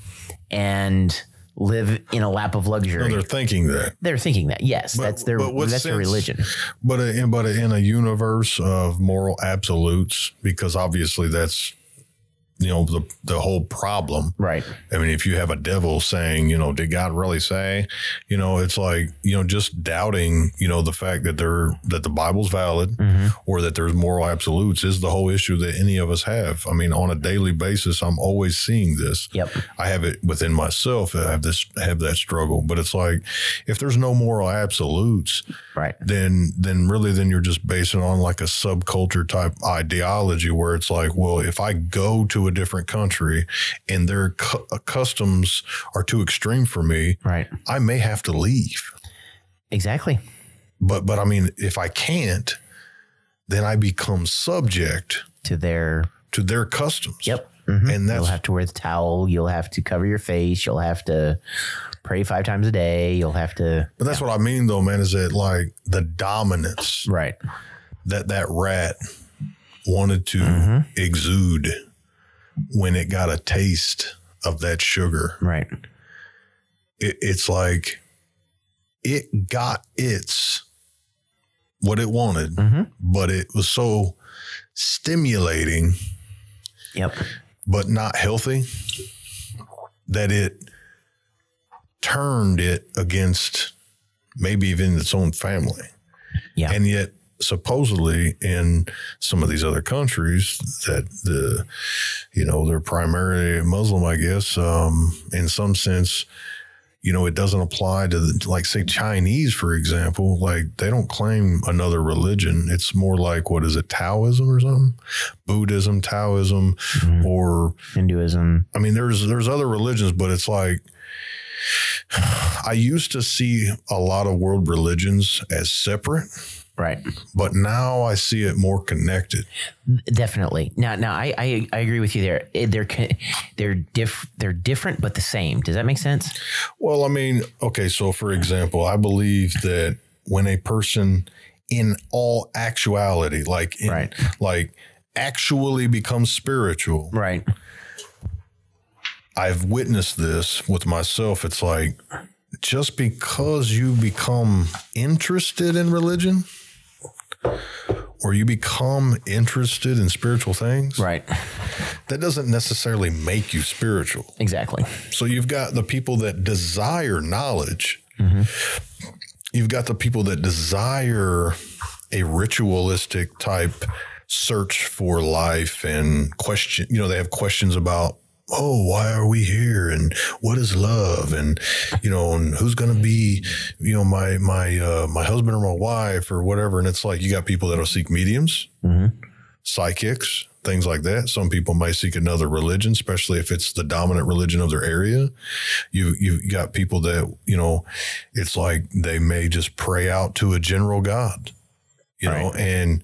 and live in a lap of luxury. No, they're thinking that. They're thinking that. Yes, But- that's their that's their religion. But in, but in a universe of moral absolutes, because obviously that's you know the the whole problem. Right. I mean, if you have a devil saying, you know, did God really say? You know, it's like you know just doubting, you know, the fact that there that the Bible's valid Mm-hmm. or that there's moral absolutes is the whole issue that any of us have. I mean, on a daily basis, I'm always seeing this. Yep. I have it within myself. I have this have that struggle, but it's like if there's no moral absolutes, Right. then then really then you're just basing on like a subculture type ideology where it's like, well, if I go to a different country and their cu- uh, customs are too extreme for me, Right. I may have to leave. Exactly. But but I mean, if I can't, then I become subject To their to their customs. Yep. Mhm. And that's You'll have to wear the towel. You'll have to cover your face. You'll have to pray five times a day. You'll have to. but that's what I mean though, man, is that like the dominance Right. that that rat wanted to Mm-hmm. exude when it got a taste of that sugar. Right. It, it's like it got its what it wanted, Mm-hmm. but it was so stimulating Yep. but not healthy that it turned it against maybe even its own family. Yeah. And yet, supposedly, in some of these other countries that the, you know, they're primarily Muslim, I guess, um, in some sense, you know, it doesn't apply to the, like say Chinese, for example, like they don't claim another religion. It's more like, what is it, Taoism or something? Buddhism, Taoism, or Hinduism. I mean, there's there's other religions, but it's like (sighs) I used to see a lot of world religions as separate, Right. but now I see it more connected. Definitely. Now, now I, I, I agree with you there. Eh, They're they're diff they're different but the same. Does that make sense? Well, I mean, okay, so for example, I believe that when a person in all actuality, like in, Right. like actually becomes spiritual, Right. I've witnessed this with myself. It's like just because you become interested in religion or you become interested in spiritual things, Right. that doesn't necessarily make you spiritual. Exactly. So you've got the people that desire knowledge. You've got the people that desire a ritualistic type search for life and question, you know, they have questions about, oh, why are we here? And what is love? And, you know, and who's going to be, you know, my, my, uh, my husband or my wife or whatever. And it's like, you got people that'll seek mediums, psychics, things like that. Some people may seek another religion, especially if it's the dominant religion of their area. You you've got people that you know, it's like they may just pray out to a general God, you know, and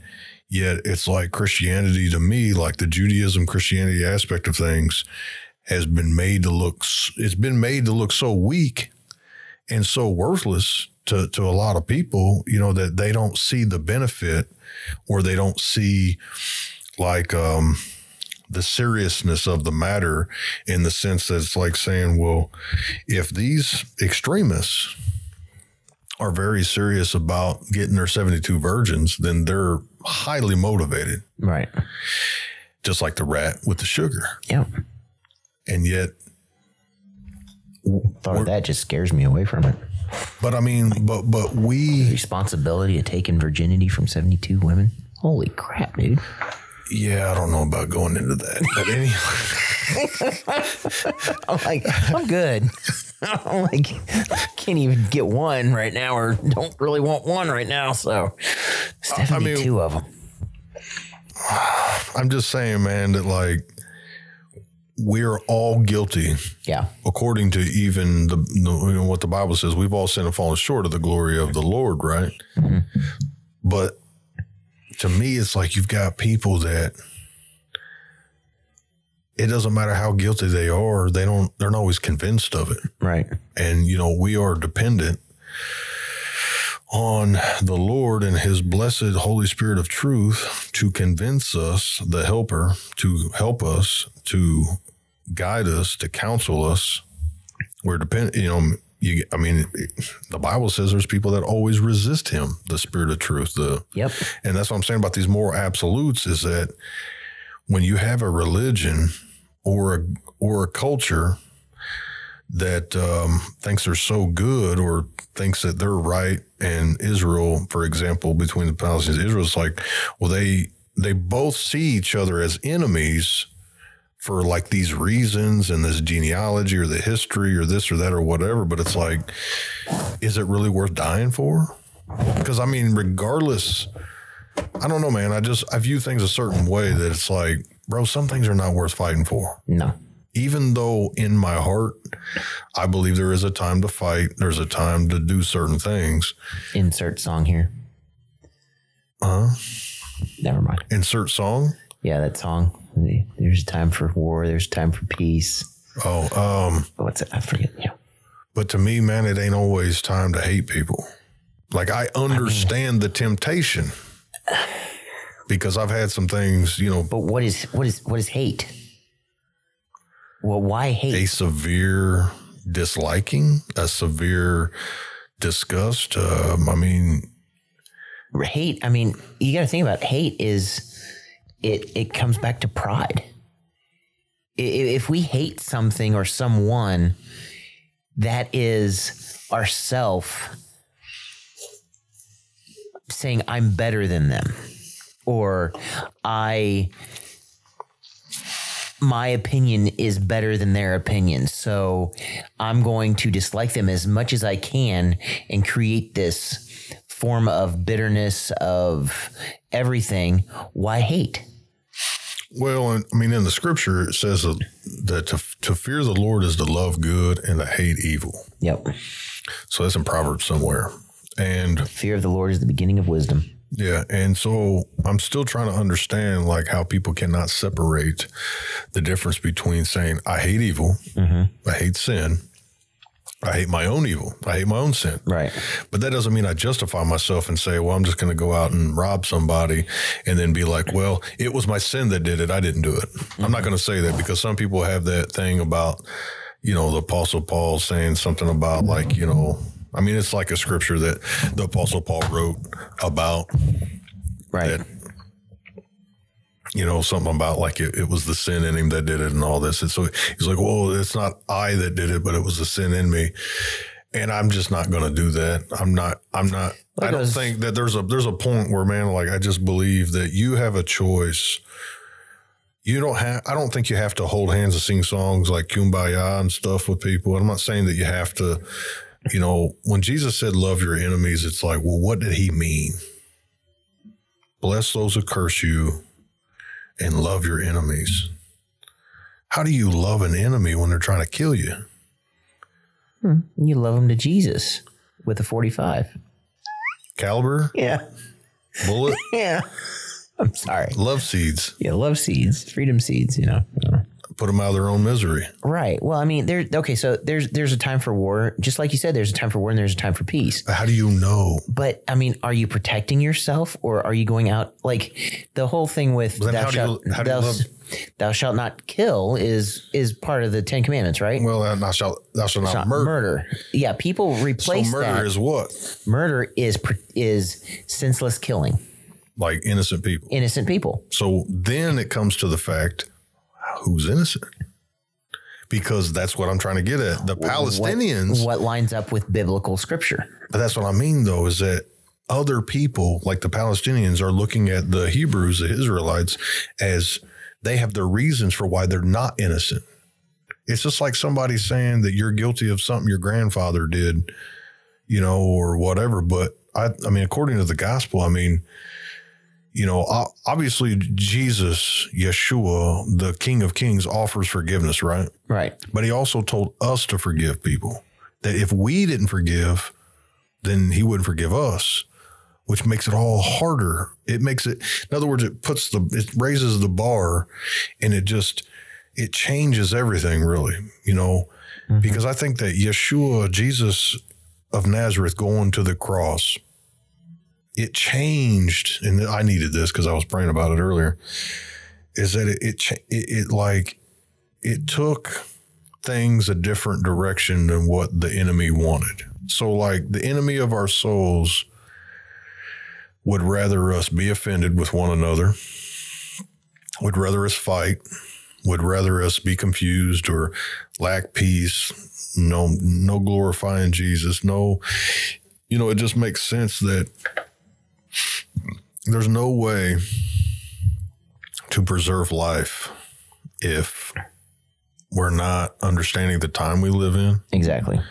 yet it's like Christianity to me, like the Judaism Christianity aspect of things, has been made to look. It's been made to look so weak and so worthless to to a lot of people, you know, that they don't see the benefit or they don't see like um the seriousness of the matter in the sense that it's like saying, well, if these extremists are very serious about getting their 72 virgins, then they're highly motivated, Right. just like the rat with the sugar. Yeah. And yet, Thought of that just scares me away from it. but I mean, but but we Responsibility of taking virginity from 72 women. Holy crap, dude. yeah, I don't know about going into that. But anyway, (laughs) I'm like, I'm good. (laughs) Like, can't even get one right now, or don't really want one right now. So, I need two of them. I'm just saying, man, that like we're all guilty Yeah. according to even the, the you know, what the Bible says, we've all sinned and fallen short of the glory of the Lord, right? Mm-hmm. But to me, it's like you've got people that it doesn't matter how guilty they are, they don't they're not always convinced of it. Right. And you know, we are dependent on the Lord and his blessed Holy Spirit of truth to convince us, the helper, to help us, to guide us, to counsel us. We're dependent, you know, you, I mean, the Bible says there's people that always resist him, the spirit of truth. The Yep. and that's what I'm saying about these moral absolutes is that when you have a religion or a or a culture that um, thinks they're so good or thinks that they're right, and Israel, for example, between the Palestinians and Israel, like, well, they they both see each other as enemies for like these reasons and this genealogy or the history or this or that or whatever. But it's like, is it really worth dying for? Because I mean, regardless, I don't know, man. I just I view things a certain way that it's like, bro, some things are not worth fighting for. No. Even though in my heart, I believe there is a time to fight. There's a time to do certain things. Insert song here. Uh, Never mind. insert song. Yeah, that song. There's a time for war. There's a time for peace. Oh, um, What's it? I forget. Yeah. but to me, man, it ain't always time to hate people. Like I understand the temptation (laughs) because I've had some things, you know, But what is what is what is hate? Well, why hate? a severe disliking, a severe disgust. Um, I mean, hate i mean you got to think about it. hate is it it comes back to pride if we hate something or someone that is ourself saying i'm better than them or i my opinion is better than their opinion. So i'm going to dislike them as much as i can and create this form of bitterness of everything. Why hate? Well, I mean, in the scripture, it says that, to, to fear the Lord is to love good and to hate evil. yep. So that's in Proverbs somewhere. And fear of the lord is the beginning of wisdom Yeah, and so I'm still trying to understand like how people cannot separate the difference between saying I hate evil, mm-hmm. I hate sin, I hate my own evil, I hate my own sin. right But that doesn't mean I justify myself and say, well, I'm just going to go out and rob somebody and then be like, well, it was my sin that did it. I didn't do it. I'm not mm-hmm. going to say that because some people have that thing about, you know, the Apostle Paul saying something about like, you know, I mean, it's like a scripture that the Apostle Paul wrote about right. that you know something about like it, it was the sin in him that did it and all this. And so he's like well it's not i that did it but it was the sin in me. And i'm just not going to do that. I'm not i'm not i don't think that there's a there's a point where man like i just believe that you have a choice. You don't have i don't think you have to hold hands and sing songs like kumbaya and stuff with people. I'm not saying that you have to you know when jesus said love your enemies it's like well what did he mean? Bless those who curse you and love your enemies. How do you love an enemy when they're trying to kill you? Hmm. you love them to jesus with a 45 Caliber, yeah. Bullet, (laughs) yeah. I'm sorry. Love seeds, yeah love seeds. Freedom seeds you know put them out of their own misery. right well i mean there okay so there's there's a time for war just like you said there's a time for war and there's a time for peace How do you know? But I mean, are you protecting yourself or are you going out like the whole thing with thou how do you- shalt you thou, love- thou shalt not kill is is part of the Ten Commandments, right? Well, uh, thou shalt, thou shalt not Not murder. murder. Yeah, people So replace murder that. is what? murder is is senseless killing Like innocent people. innocent people. So then it comes to the fact who's innocent? Because that's what I'm trying to get at. The Palestinians, What lines up with biblical scripture? But that's what I mean, though, is that other people, like the Palestinians, are looking at the Hebrews, the Israelites, as they have their reasons for why they're not innocent. It's just like somebody saying that you're guilty of something your grandfather did, you know, or whatever. But I, I mean, according to the gospel, I mean, you know, obviously Jesus, Yeshua, the King of Kings, offers forgiveness, right? Right. But he also told us to forgive people. That if we didn't forgive, then he wouldn't forgive us, which makes it all harder. It makes it, in other words, it puts the, it raises the bar and it just, it changes everything really, you know, mm-hmm. because I think that Yeshua, Jesus of Nazareth going to the cross, it changed, and I needed this because I was praying about it earlier. Is that it? It, it, it like it took things a different direction than what the enemy wanted. So, like the enemy of our souls would rather us be offended with one another, would rather us fight, would rather us be confused or lack peace, no, no glorifying Jesus, no, you know, it just makes sense that there's no way to preserve life if we're not understanding the time we live in Exactly.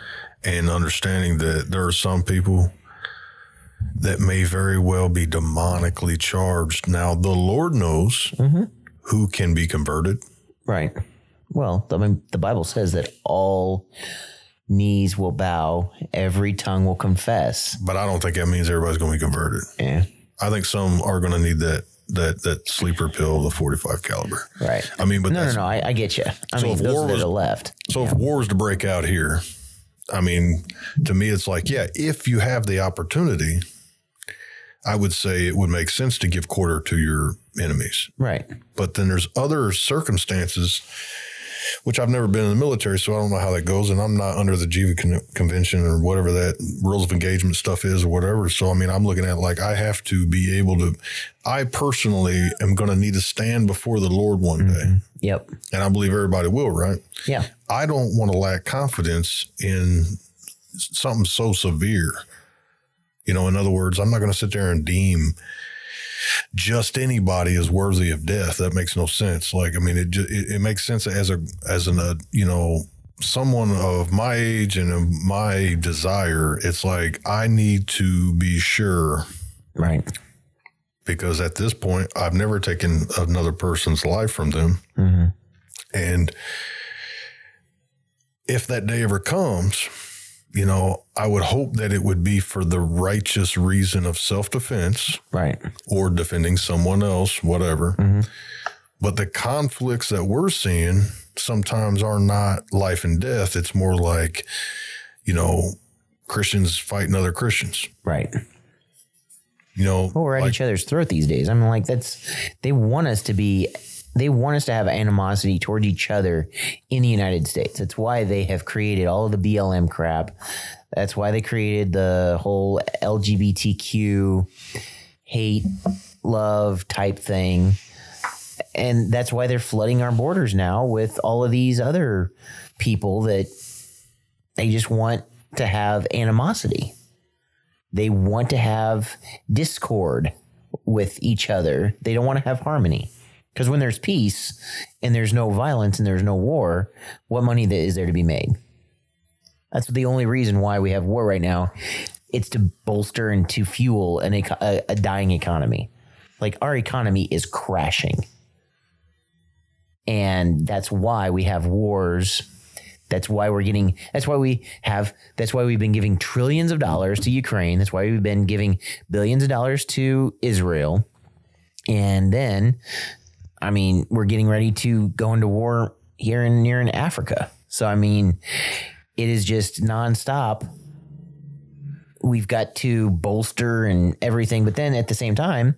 and understanding that there are some people that may very well be demonically charged. Now, the Lord knows mm-hmm. who can be converted. Right. Well, I mean, the Bible says that all knees will bow, every tongue will confess. But I don't think that means everybody's going to be converted. Yeah. I think some are going to need that that that sleeper pill, the forty five caliber. Right. I mean, but No, no, no. I, I get you. I So mean, if war was- left. so if war wars to break out here, I mean, to me, it's like, yeah, if you have the opportunity, I would say it would make sense to give quarter to your enemies. Right. But then there's other circumstances, which I've never been in the military, so I don't know how that goes. And I'm not under the Geneva Con- Convention or whatever that rules of engagement stuff is or whatever. So, I mean, I'm looking at like I have to be able to, I personally am going to need to stand before the Lord one day. Mm-hmm. Yep. And I believe everybody will, right? Yeah. I don't want to lack confidence in something so severe. You know, in other words, I'm not going to sit there and deem just anybody is worthy of death. That makes no sense. Like, I mean, it it, it makes sense as a as an uh, you know someone of my age and of my desire. It's like I need to be sure Right. because at this point I've never taken another person's life from them. hmm And if that day ever comes, you know, I would hope that it would be for the righteous reason of self defense Right. or defending someone else, whatever. Mhm. But the conflicts that we're seeing sometimes are not life and death. It's more like, you know, Christians fighting other Christians. Right. You know, Well, we're at like- each other's throat these days. I mean, like that's they want us to be, they want us to have animosity towards each other in the United States. That's why they have created all the BLM crap. That's why they created the whole LGBTQ hate love type thing. And that's why they're flooding our borders now with all of these other people that they just want to have animosity they want to have discord with each other. They don't want to have harmony. Because when there's peace and there's no violence and there's no war, what money is there to be made? That's the only reason why we have war right now. It's to bolster and to fuel an a, a dying economy. Like our economy is crashing. And that's why we have wars that's why we're getting, that's why we have, that's why we've been giving trillions of dollars to Ukraine. That's why we've been giving billions of dollars to Israel. And then, I mean, we're getting ready to go into war here and near in Africa. So, I mean, it is just nonstop. We've got to bolster and everything. But then at the same time,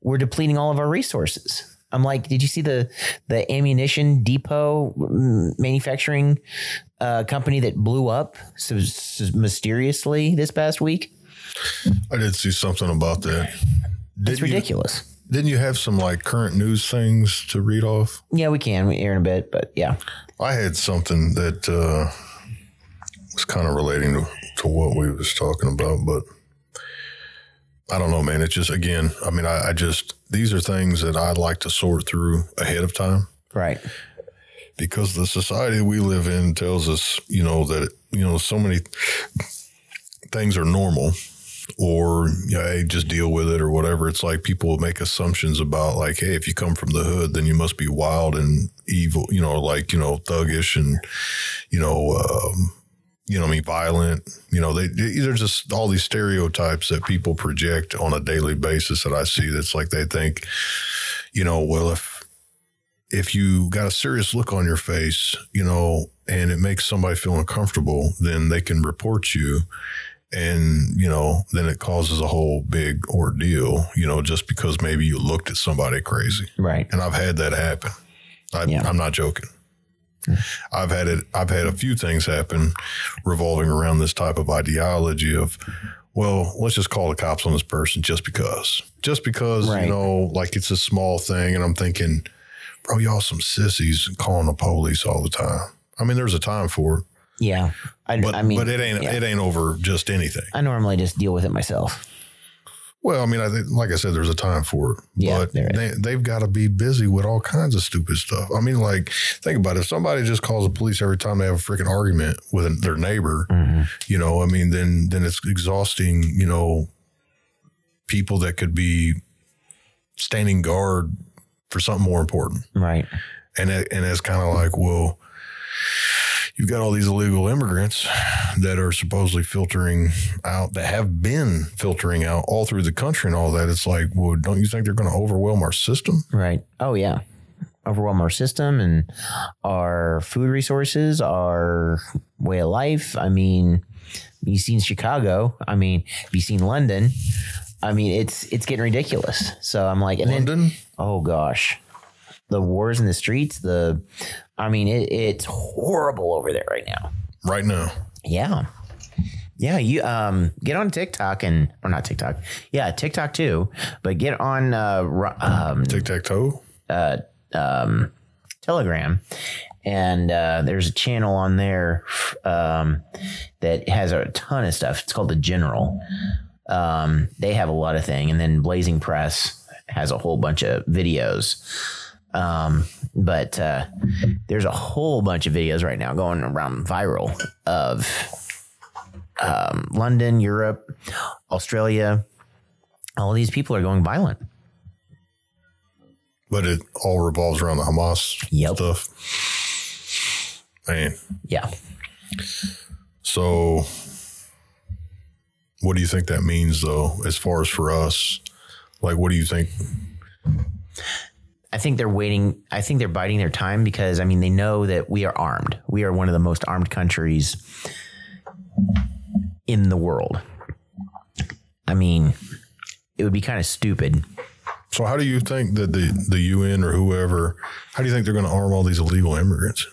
we're depleting all of our resources. I'm like, did you see the the ammunition depot mm, manufacturing uh, company that blew up so, so mysteriously this past week? I did see something about that. It's Didn't you, ridiculous. Didn't you have some like current news things to read off? Yeah, we can. Here in a bit, but yeah, I had something that uh, was kind of relating to, to what we was talking about, but I don't know, man. It's just again, I mean, I, I just these are things that I like to sort through ahead of time. Right, because the society we live in tells us, you know, that you know so many things are normal or you know, hey, just deal with it or whatever. It's like people make assumptions about like, hey, if you come from the hood, then you must be wild and evil, you know, like you know, thuggish and you know, um, you know, I mean, violent. You know, they these are just all these stereotypes that people project on a daily basis that I see. That's like they think, you know, well, if if you got a serious look on your face, you know, and it makes somebody feel uncomfortable, then they can report you. And, you know, then it causes a whole big ordeal, you know, just because maybe you looked at somebody crazy. Right. And I've had that happen. I, Yeah. I'm not joking. Mm. I've had it. I've had a few things happen revolving around this type of ideology of, well, let's just call the cops on this person just because, just because Right. you know, like it's a small thing, and I'm thinking, bro, y'all some sissies calling the police all the time. I mean, there's a time for it, Yeah. I, but I mean, but it ain't yeah. it ain't over just anything. I normally just deal with it myself. Well, I mean, I think, like I said, there's a time for it. Yeah, but they, they've got to be busy with all kinds of stupid stuff. I mean, like, think about it. If somebody just calls the police every time they have a freaking argument with their neighbor, Mm-hmm. you know, I mean, then then it's exhausting. You know, people that could be standing guard for something more important, Right. and it, and it's kind of like, well. You've got all these illegal immigrants that are supposedly filtering out, that have been filtering out all through the country and all that. It's like, well, don't you think they're going to overwhelm our system? Right. Oh yeah. Overwhelm our system and our food resources, our way of life. I mean, you've seen Chicago. I mean, have you seen London? I mean, it's it's getting ridiculous. So I'm like, and then London? oh gosh, the wars in the streets. The, I mean, it, it's horrible over there right now. right now. Yeah. Yeah, you um get on TikTok and or not TikTok. Yeah, TikTok too, but get on uh um tac toe. um, Telegram, and uh, there's a channel on there um, that has a ton of stuff. It's called the General. Um, they have a lot of thing, and then Blazing Press has a whole bunch of videos. Um, but uh, there's a whole bunch of videos right now going around viral of um, London, Europe, Australia. All these people are going violent. But it all revolves around the Hamas Yep. stuff. Man. Yeah. So, what do you think that means, though, as far as for us? Like, what do you think? I think they're waiting. I think they're biding their time because I mean they know that we are armed. We are one of the most armed countries in the world. I mean, it would be kind of stupid. So, how do you think that the, the UN or whoever, how do you think they're going to arm all these illegal immigrants?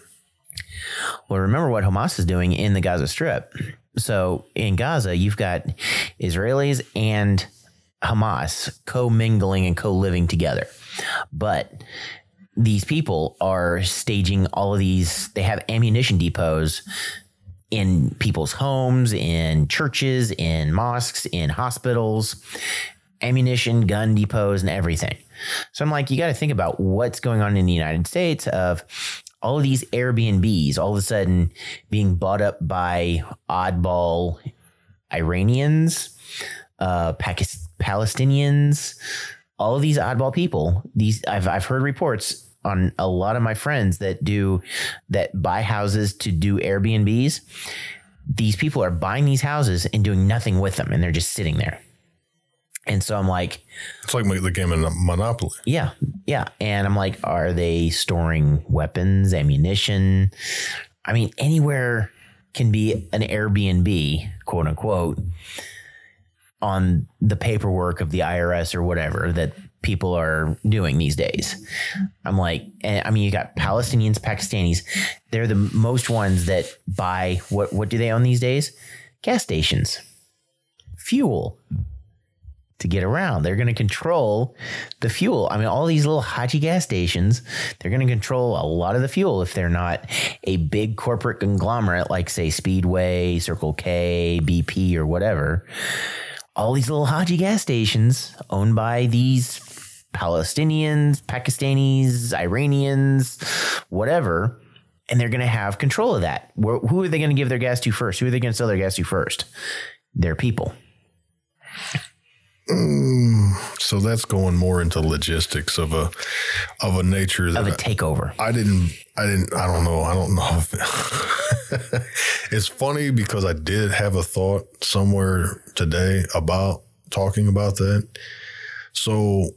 Well, remember what Hamas is doing in the Gaza Strip. So in Gaza, you've got Israelis and Hamas co-mingling and co-living together. But these people are staging all of these, they have ammunition depots in people's homes, in churches, in mosques, in hospitals, ammunition, gun depots, and everything. So I'm like, you got to think about what's going on in the United States of all of these Airbnbs all of a sudden being bought up by oddball Iranians, uh, Palestinians, all of these oddball people. These I've I've heard reports on a lot of my friends that do that buy houses to do Airbnbs. These people are buying these houses and doing nothing with them, and they're just sitting there. And so I'm like, It's like the game of Monopoly. yeah, yeah. And I'm like, are they storing weapons, ammunition? I mean, anywhere can be an Airbnb, quote unquote, on the paperwork of the IRS or whatever that people are doing these days. I'm like, eh, I mean, you got Palestinians, Pakistanis. They're the most ones that buy what? What do they own these days? Gas stations, fuel to get around. They're going to control the fuel. I mean, all these little Haji gas stations, they're going to control a lot of the fuel if they're not a big corporate conglomerate like, say, Speedway, Circle K, BP, or whatever. All these little Haji gas stations owned by these Palestinians, Pakistanis, Iranians, whatever. And they're going to have control of that. Who are they going to give their gas to first? Who are they going to sell their gas to first? Their people. Mm, so that's going more into logistics of a of a nature that of a I- takeover. I didn't, I didn't, I don't know. I don't know. If (laughs) it's funny because I did have a thought somewhere today about talking about that. So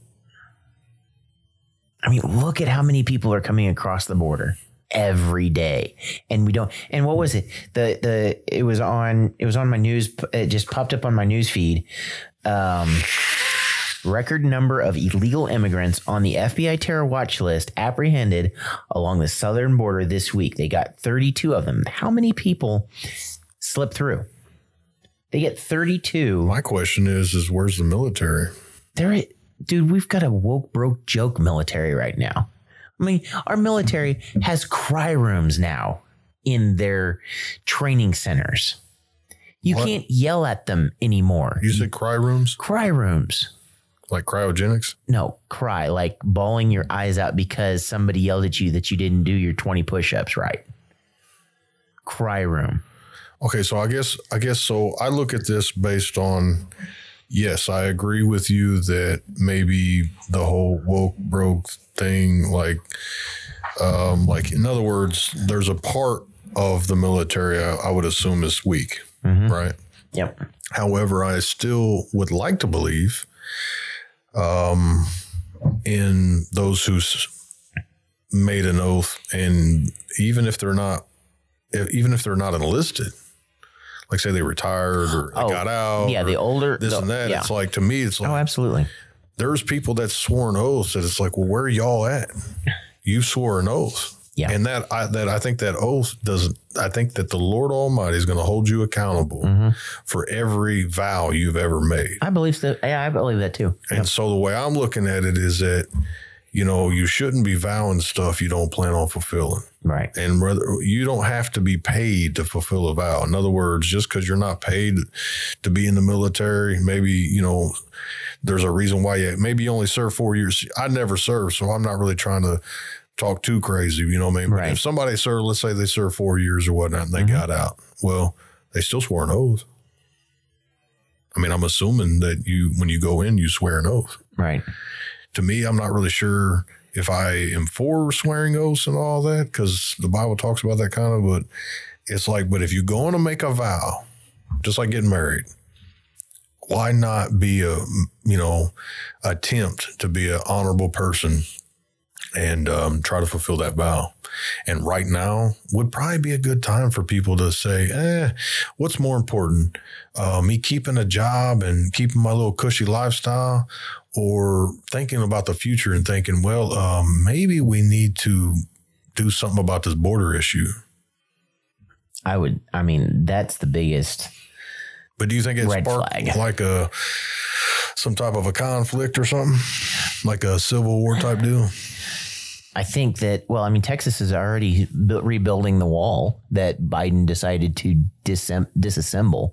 I mean, look at how many people are coming across the border every day, and we don't. And what was it? The the it was on it was on my news. It just popped up on my news feed. Um, record number of illegal immigrants on the FBI terror watch list apprehended along the southern border this week. They got 32 of them. How many people slip through? They get 32. My question is, is where's the military? There, dude, we've got a woke broke joke military right now. I mean, our military has cry rooms now in their training centers. You What? can't yell at them anymore. You said cry rooms, Cry rooms. like cryogenics. No, cry, like bawling your eyes out because somebody yelled at you that you didn't do your 20 push ups right. Cry room. Okay, so I guess I guess so. I look at this based on. Yes, I agree with you that maybe the whole woke broke thing, like, um, like in other words, there's a part of the military I, I would assume is weak, right? Yep. However, I still would like to believe um, in those who made an oath, and even if they're not, even if they're not enlisted, like say they retired or they Oh, got out, Yeah, the older. this the- and that. Yeah. It's like to me, it's like Oh, absolutely. there's people that swore an oath that it's like, well, where are y'all at? You swore an oath. Yeah. And that I that I think that oath doesn't I think that the Lord Almighty is going to hold you accountable Mm-hmm. for every vow you've ever made. I believe so. Yeah, I believe that too. And so the way I'm looking at it is that, you know, you shouldn't be vowing stuff you don't plan on fulfilling. Right. And whether you don't have to be paid to fulfill a vow. In other words, just because you're not paid to be in the military, maybe, you know, there's a reason why you maybe you only serve four years. I never served, so I'm not really trying to talk too crazy. You know what I mean? But Right. If somebody served, let's say they served four years or whatnot and they mm-hmm. got out, well, they still swore an oath. I mean, I'm assuming that you, when you go in, you swear an oath Right. to me, I'm not really sure if I am for swearing oaths and all that because the Bible talks about that kind of. But it's like, but if you're going to make a vow, just like getting married, why not be a you know attempt to be an honorable person and um, try to fulfill that vow? And right now would probably be a good time for people to say, eh, what's more important? Uh, me keeping a job and keeping my little cushy lifestyle or thinking about the future and thinking, well, um, maybe we need to do something about this border issue. I would. I mean, that's the biggest. But do you think it sparked flag. like a some type of a conflict or something, like a civil war type deal? I think that. Well, I mean, Texas is already bu- rebuilding the wall that Biden decided to disassemble.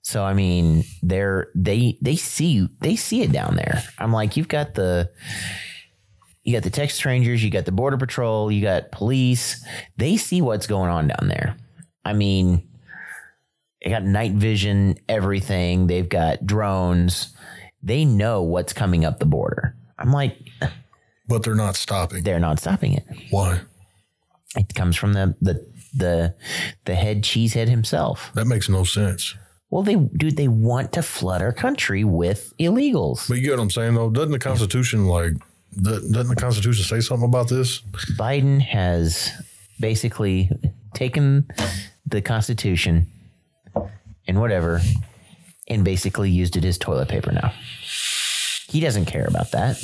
So I mean, they're they they see they see it down there. I'm like, you've got the you got the Texas Rangers, you got the Border Patrol, you got police. They see what's going on down there. I mean, they got night vision, everything. They've got drones. They know what's coming up the border. I'm like, But they're not stopping. they're not stopping it. Why? It comes from the the the the head cheesehead himself. That makes no sense. Well, they dude, they want to flood our country with illegals. But you get what I'm saying, though. Doesn't the Constitution like? Doesn't doesn't the Constitution say something about this? Biden has basically taken the Constitution and whatever and basically used it as toilet paper now. He doesn't care about that.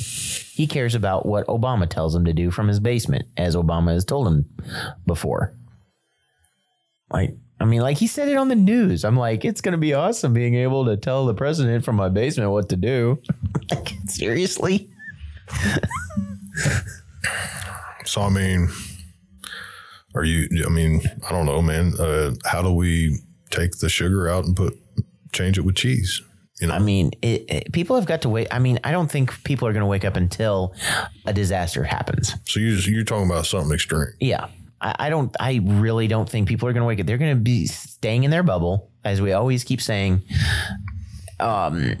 He cares about what Obama tells him to do from his basement, as Obama has told him before. Like, I mean, like he said it on the news. I'm like, it's going to be awesome being able to tell the president from my basement what to do. (laughs) like, seriously? So I mean, are you? I mean, I don't know, man. Uh, how do we take the sugar out and put change it with cheese? You know, I mean, it, it- people have got to wait. I mean, I don't think people are going to wake up until a disaster happens. so you you're talking about something extreme. Yeah. I, I don't, I really don't think people are going to wake up. They're going to be staying in their bubble, as we always keep saying. Um,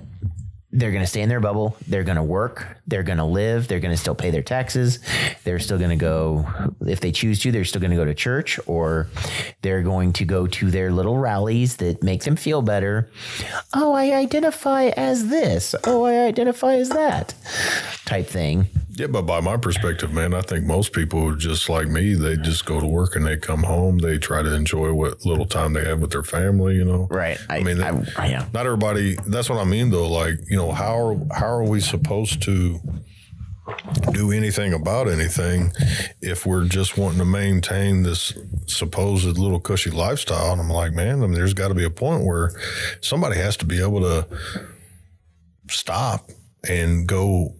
they're going to stay in their bubble. They're going to work. They're going to live. They're going to still pay their taxes. They're still going to go, if they choose to, they're still going to go to church or they're going to go to their little rallies that make them feel better. Oh, I identify as this. Oh, I identify as that type thing. Yeah, but by my perspective, man, I think most people just like me, they just go to work and they come home. They try to enjoy what little time they have with their family, you know. Right. I, I mean, I, I, yeah. not everybody. That's what I mean, though. Like, you know, how are how are we supposed to do anything about anything if we're just wanting to maintain this supposed little cushy lifestyle? And I'm like, man, I mean, there's got to be a point where somebody has to be able to stop and go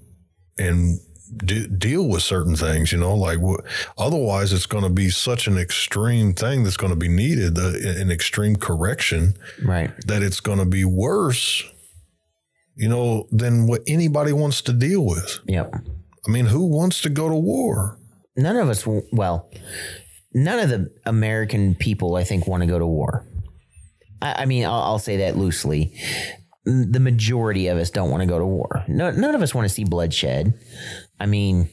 and de- deal with certain things, you know, like what, otherwise it's going to be such an extreme thing that's going to be needed, uh, an extreme correction Right. that it's going to be worse, you know, than what anybody wants to deal with. Yep. I mean, who wants to go to war? None of us, well, none of the American people, I think, want to go to war. I, I mean, I'll, I'll say that loosely. The majority of us don't want to go to war. No, none of us want to see bloodshed. I mean,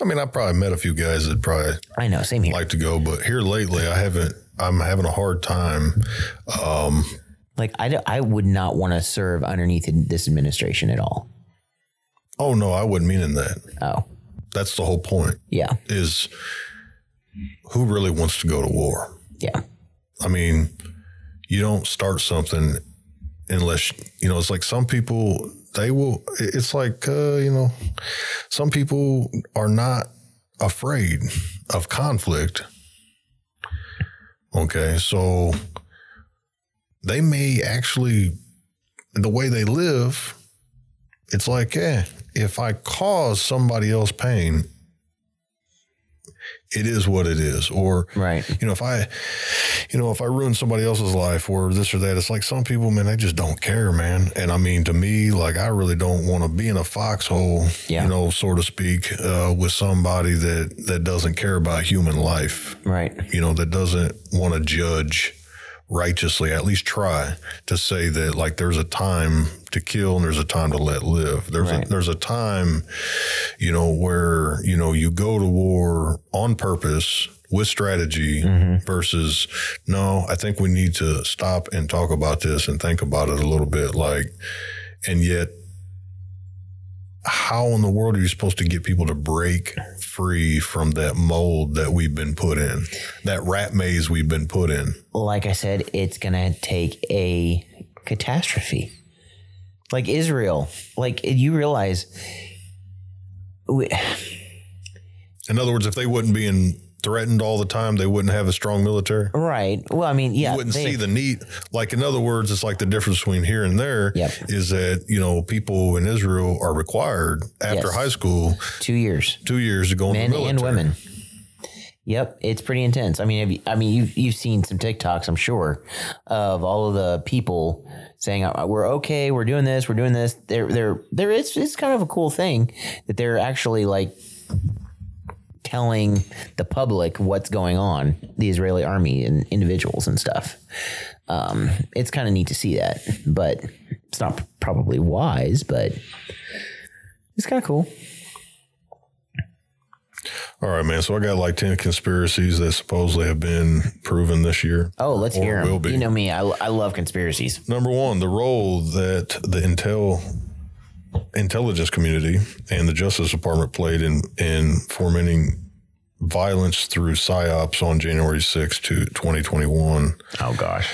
I mean, I probably met a few guys that probably I know, same here. like to go, but here lately, I haven't. I'm having a hard time. Um, Like, I, I would not want to serve underneath this administration at all. oh no, I wouldn't mean in that. Oh, That's the whole point. yeah, Is who really wants to go to war? yeah, I mean, you don't start something unless you know. It's like some people they will. It's like uh, you know, some people are not afraid of conflict. Okay, so they may actually the way they live. It's like, eh, if I cause somebody else pain, it is what it is. Or right. you know, if I, you know, if I ruin somebody else's life or this or that, it's like some people, man, they just don't care, man. And I mean, to me, like I really don't want to be in a foxhole, Yeah. you know, so to speak, uh, with somebody that that doesn't care about human life, Right. you know, that doesn't want to judge righteously. At least try to say that like there's a time to kill and there's a time to let live. There's Right. a there's a time, you know, where you know you go to war on purpose with strategy mm-hmm. versus no. I think we need to stop and talk about this and think about it a little bit. Like, and yet. How in the world are you supposed to get people to break free from that mold that we've been put in, that rat maze we've been put in? like I said, it's going to take a catastrophe. Like Israel, like you realize, we, In other words, if they wouldn't being threatened all the time, they wouldn't have a strong military. right? Well, I mean, yeah, You wouldn't they- see the need. Like in other words, it's like the difference between here and there is Yep. that you know people in Israel are required after Yes. high school two years, two years to go in the military. and women. Yep, it's pretty intense. I mean, have you, I mean, you've you've seen some TikToks, I'm sure, of all of the people saying "Uh, we're okay, we're doing this, we're doing this. They're they're there. It's it's kind of a cool thing that they're actually like telling the public what's going on, the Israeli army and individuals and stuff. Um, it's kind of neat to see that, but it's not probably wise, but it's kind of cool. All right, man. So I got like ten conspiracies that supposedly have been proven this year. Oh, let's hear 'em. will be. You know me, I, I love conspiracies. Number one, the role that the intel intelligence community and the Justice Department played in in fomenting violence through psyops on January 6th, to 2021. Oh gosh.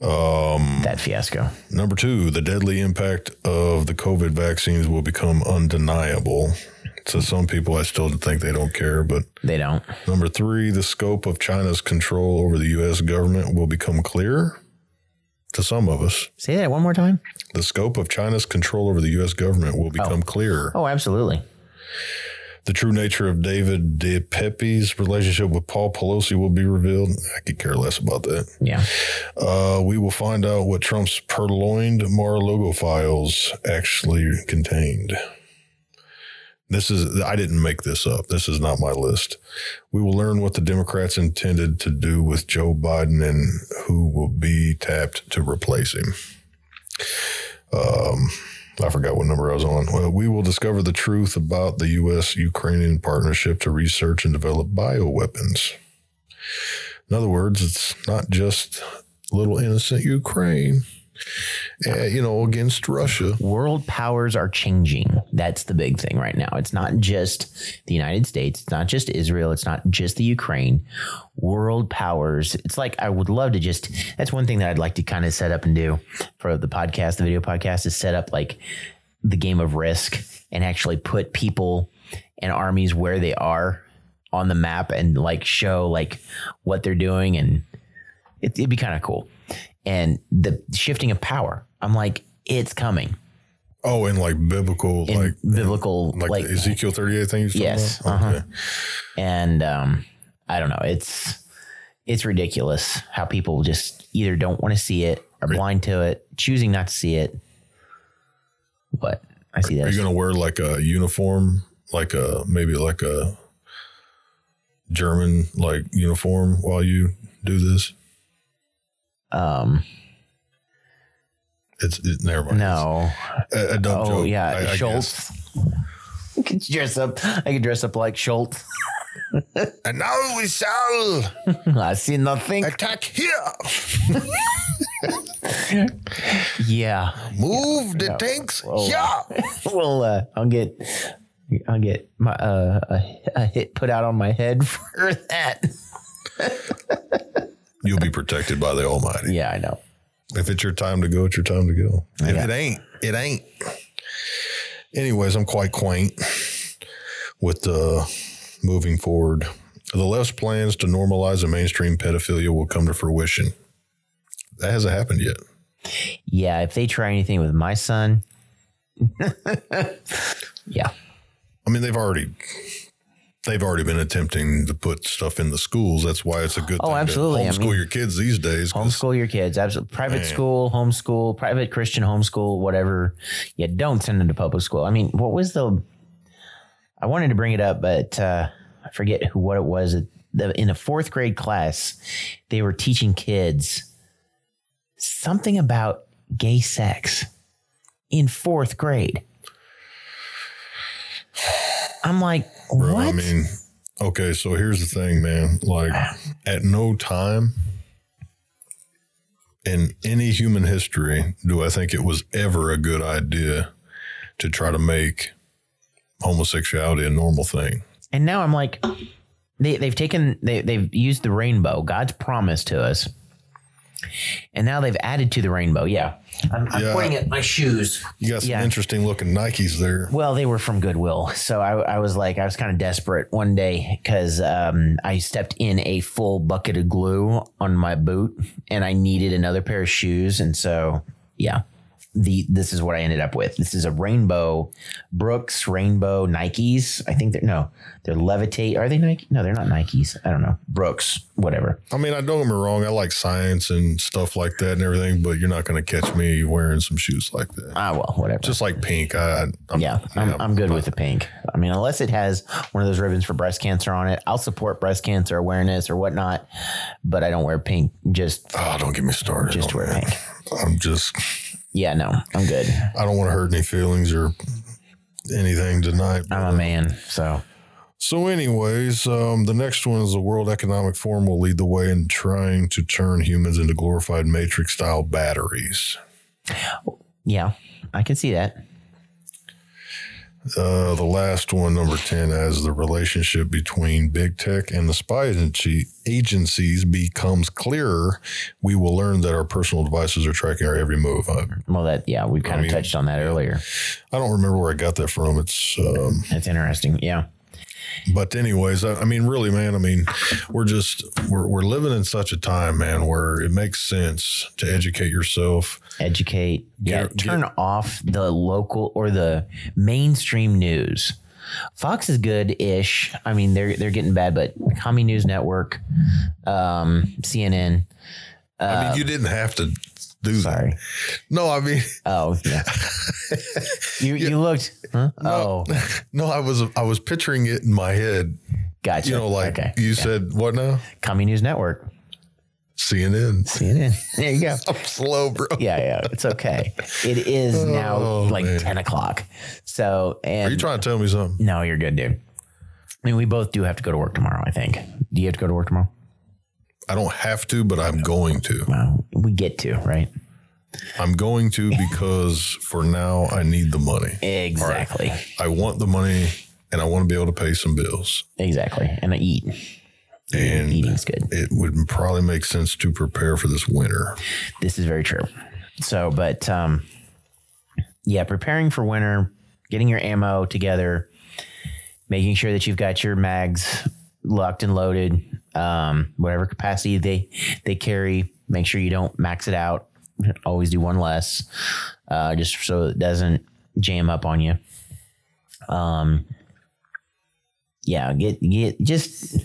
Um, that fiasco. Number two, the deadly impact of the COVID vaccines will become undeniable. So some people, I still think they don't care. But They don't. number three, the scope of China's control over the U.S. government will become clear to some of us. Say that one more time. The scope of China's control over the U.S. government will become clearer. Oh, absolutely. The true nature of David DePape's relationship with Paul Pelosi will be revealed. I could care less about that. Yeah. Uh, we will find out what Trump's purloined Mar-a-Lago files actually contained. This is, I didn't make this up. This is not my list. We will learn what the Democrats intended to do with Joe Biden and who will be tapped to replace him. Um, I forgot what number I was on. Well, we will discover the truth about the U.S. Ukrainian partnership to research and develop bioweapons. In other words, it's not just little innocent Ukraine. Uh, you know, against Russia. World powers are changing. That's the big thing right now. It's not just the United States. It's not just Israel. It's not just the Ukraine. World powers. It's like I would love to just. That's one thing that I'd like to kind of set up and do for the podcast, the video podcast, is set up like the game of risk and actually put people and armies where they are on the map and like show like what they're doing and it, it'd be kind of cool and the shifting of power. I'm like it's coming. Oh, and like biblical, in like biblical like, like, Ezekiel thirty eight thing. You yes uh-huh. And um i don't know. It's it's ridiculous how people just either don't want to see it or blind to it choosing not to see it. But i see that Are you gonna wear like a uniform, like a maybe like a German like uniform while you do this? Um It's it, never mind. no a, a dumb oh joke. yeah I- schultz I (laughs) could dress up i could dress up like schultz (laughs) And now we shall (laughs) i see nothing attack here. yeah Move the tanks Whoa. here. well, uh, I'll get I'll get my uh, a, a hit put out on my head for that. You'll be protected by the Almighty. Yeah, I know. If it's your time to go, it's your time to go. If Yeah. it ain't, it ain't. Anyways, I'm quite quaint with uh, moving forward. The left's plans to normalize a mainstream pedophilia will come to fruition. That hasn't happened yet. Yeah, if they try anything with my son, (laughs) yeah, I mean, they've already they've already been attempting to put stuff in the schools. That's why it's a good Oh, thing absolutely. I to homeschool mean- your kids these days. homeschool your kids. Absolutely, private Man. school, homeschool, private Christian homeschool, whatever. Yeah, don't send them to public school. I mean, what was the? I wanted to bring it up, but uh, I forget who what it was. In a fourth grade class, they were teaching kids something about gay sex in fourth grade. I'm like, Bro, what? I mean, okay, so here's the thing, man. Like, at no time in any human history do I think it was ever a good idea to try to make homosexuality a normal thing. And now I'm like, they, they've taken, they, they've used the rainbow, God's promise to us. And now they've added to the rainbow. Yeah. I'm, I'm Yeah. pointing at my shoes. You got some Yeah. interesting looking Nikes there. Well, they were from Goodwill. So I, I was like, I was kind of desperate one day because um, I stepped in a full bucket of glue on my boot and I needed another pair of shoes. And so, yeah, the this is what I ended up with. This is a rainbow Brooks rainbow Nikes. I think they're no, they're Levitate. Are they Nike? No, they're not Nikes. I don't know. Brooks, whatever. I mean, I don't get me wrong. I like science and stuff like that and everything, but you're not going to catch me wearing some shoes like that. Ah, well, whatever. Just like pink. I, I'm, yeah, I'm, I'm good with the pink. I mean, unless it has one of those ribbons for breast cancer on it, I'll support breast cancer awareness or whatnot. But I don't wear pink. Just, Oh, don't get me started. just wear that. pink. I'm just, Yeah, no, I'm good. I don't want to hurt any feelings or anything tonight. I'm a man, so So, anyways, um, the next one is the World Economic Forum will lead the way in trying to turn humans into glorified matrix style batteries. yeah, I can see that. Uh, the last one, number 10, as the relationship between big tech and the spy agency, agencies becomes clearer, we will learn that our personal devices are tracking our every move. I, Well, that yeah, we kind of mean, touched on that earlier. I don't remember where I got that from. It's, um, It's interesting. Yeah, but anyways, I, I mean, really, man, I mean, we're just, we're, we're living in such a time, man, where it makes sense to educate yourself. educate. Yeah, Get- turn off the local or the mainstream news. Fox is good-ish. I mean, they're they're getting bad, but Commie News Network, um, CNN. I mean, you didn't have to do that. Sorry. No, I mean, Oh, yeah. (laughs) you you looked. Huh? Oh, no, I was, I was picturing it in my head. gotcha. You know, like okay. you said, what now? Commie News Network, CNN. CNN. There you go. (laughs) I'm slow, bro. Yeah, yeah, it's okay. It is (laughs) oh, now Oh, like man. ten o'clock. So, and Are you trying to tell me something? no, you're good, dude. I mean, we both do have to go to work tomorrow. I think. Do you have to go to work tomorrow? I don't have to, but I'm going to. Well, we get to right. I'm going to (laughs) because for now I need the money. Exactly. I want the money and I want to be able to pay some bills. Exactly. And I eat. And Eating's good. it would probably make sense to prepare for this winter. This is very true. So, but um, yeah, preparing for winter, getting your ammo together, making sure that you've got your mags locked and loaded, um, whatever capacity they they carry. Make sure you don't max it out. Always do one less, uh, just so it doesn't jam up on you. Um, yeah, get get just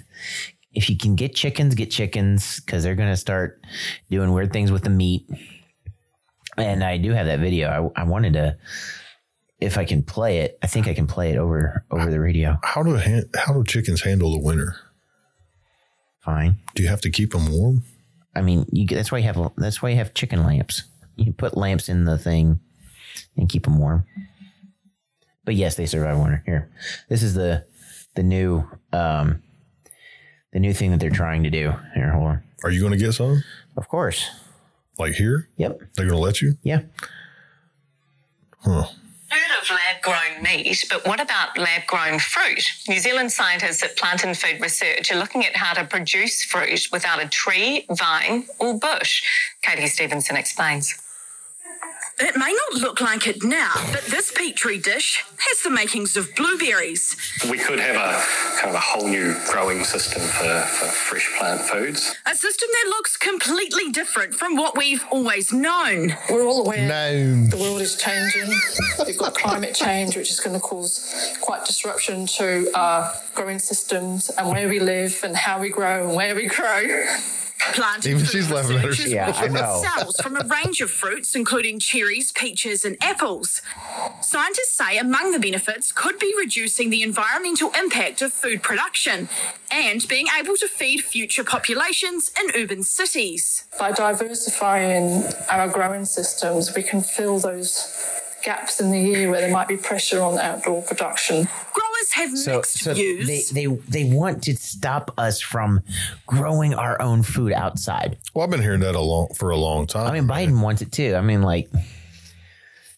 if you can get chickens, get chickens because they're gonna start doing weird things with the meat. And I do have that video. I, I wanted to, if I can play it, I think I can play it over over the radio. How do how do chickens handle the winter? Fine. Do you have to keep them warm? I mean, you, that's why you have that's why you have chicken lamps. You put lamps in the thing and keep them warm. But yes, they survive winter. Here, this is the the new um, the new thing that they're trying to do. Here, hold on. Are you going to get some? Of course. Like here? Yep. They're going to let you? Yeah. Huh. Heard of lab grown meat, but what about lab grown fruit? New Zealand scientists at Plant and Food Research are looking at how to produce fruit without a tree, vine, or bush. Katie Stevenson explains. It may not look like it now, but this petri dish has the makings of blueberries. We could have a kind of a whole new growing system for, for fresh plant foods. A system that looks completely different from what we've always known. We're all aware No. the world is changing. We've got climate change, which is going to cause quite disruption to our growing systems and where we live and how we grow and where we grow. Plant Even and food she's laughing at her. researchers Yeah, I know. cells from a range of fruits, including cherries, peaches, and apples. Scientists say among the benefits could be reducing the environmental impact of food production and being able to feed future populations in urban cities. By diversifying our growing systems, we can fill those gaps in the year where there might be pressure on outdoor production. Growers have So, mixed so views. they, they they want to stop us from growing our own food outside. Well, I've been hearing that a long for a long time. I mean, Biden wants it too. I mean, like,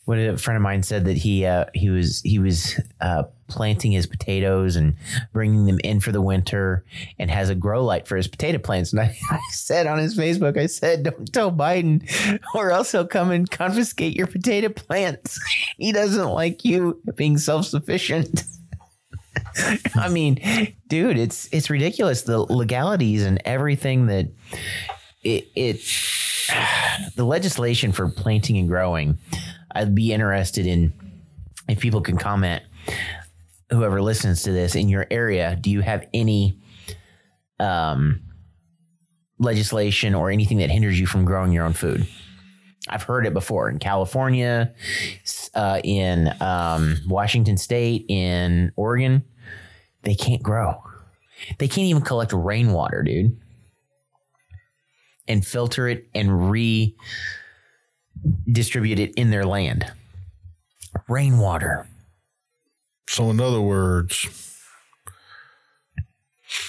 what a friend of mine said that he uh, he was he was uh, planting his potatoes and bringing them in for the winter, and has a grow light for his potato plants. And I, (laughs) I said on his Facebook, I said, "Don't tell Biden, or else he'll come and confiscate your potato plants. (laughs) he doesn't like you being self sufficient." (laughs) I mean, dude, it's it's ridiculous the legalities and everything that it it (sighs) the legislation for planting and growing. I'd be interested in if people can comment. Whoever listens to this in your area, do you have any um, legislation or anything that hinders you from growing your own food? I've heard it before in California, uh, in um, Washington State, in Oregon. They can't grow. They can't even collect rainwater, dude, and filter it and redistribute it in their land. Rainwater. So, in other words,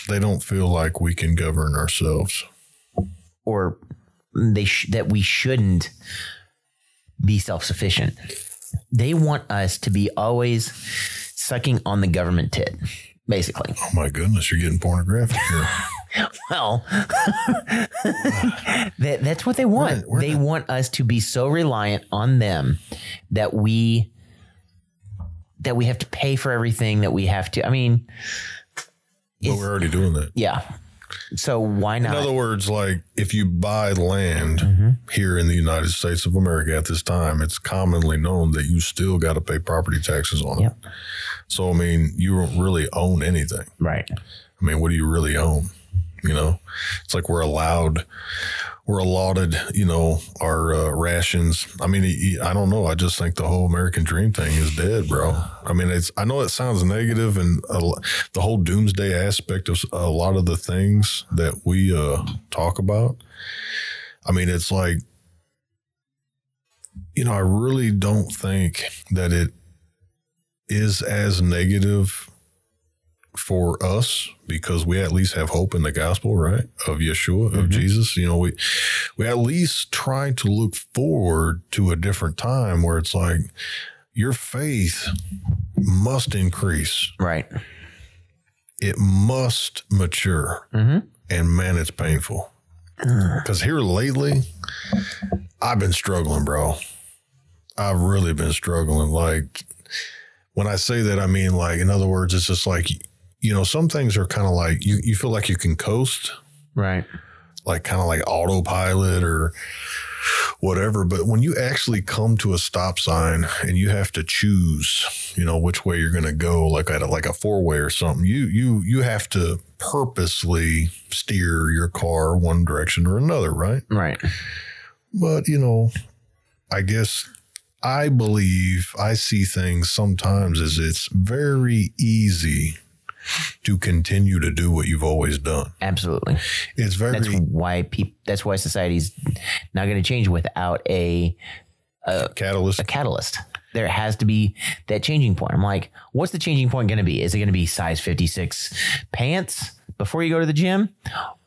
they don't feel like we can govern ourselves. or they sh- that we shouldn't be self-sufficient. They want us to be always sucking on the government tit, basically. Oh my goodness, you're getting pornographic here. (laughs) Well, (laughs) that, that's what they want. We're- we're they not- want us to be so reliant on them that we that we have to pay for everything that we have to. I mean, but we're already doing that. yeah. So why not? In other words, like if you buy land Mm-hmm. here in the United States of America at this time, it's commonly known that you still got to pay property taxes on Yep. it. So, I mean, you don't really own anything. right. I mean, what do you really own? You know, it's like we're allowed, we're allotted, you know, our uh, rations. I mean, I don't know. I just think the whole American dream thing is dead, bro. I mean, it's, I know it sounds negative and lo- the whole doomsday aspect of a lot of the things that we uh, talk about. I mean, it's like, you know, I really don't think that it is as negative for us because we at least have hope in the gospel, right? Of Yeshua, of mm-hmm. Jesus. You know, we we at least try to look forward to a different time where it's like your faith must increase. Right. It must mature. Mm-hmm. And man, it's painful. Because here lately, I've been struggling, bro. I've really been struggling. Like, when I say that, I mean, like, in other words, it's just like, you know, some things are kind of like you, you feel like you can coast, Right. like kind of like autopilot or whatever. But when you actually come to a stop sign and you have to choose, you know, which way you're going to go, like at a, like a four way or something, you you you have to purposely steer your car one direction or another, right? Right. But you know, I guess I believe I see things sometimes as it's very easy to continue to do what you've always done. Absolutely. It's very That's why people. That's why society's not going to change without a catalyst. a catalyst. There has to be that changing point. I'm like, what's the changing point going to be? Is it going to be size 56 pants before you go to the gym?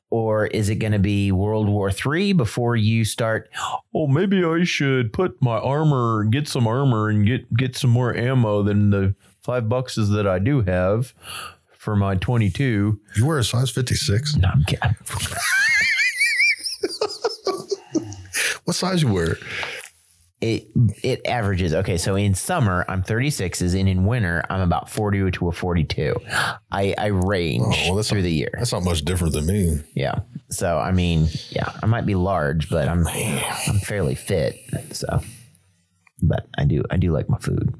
Or is it going to be World War III before you start? Oh, maybe I should put my armor, get some armor, and get get some more ammo than the five boxes that I do have for my 22. You wear a size 56? No, I'm kidding. (laughs) What size you wear? it it averages okay so in summer i'm 36s and in winter i'm about 40 to a 42 i i range Oh, well, that's through not- the year That's not much different than me. yeah so i mean yeah i might be large but i'm i'm fairly fit so but i do i do like my food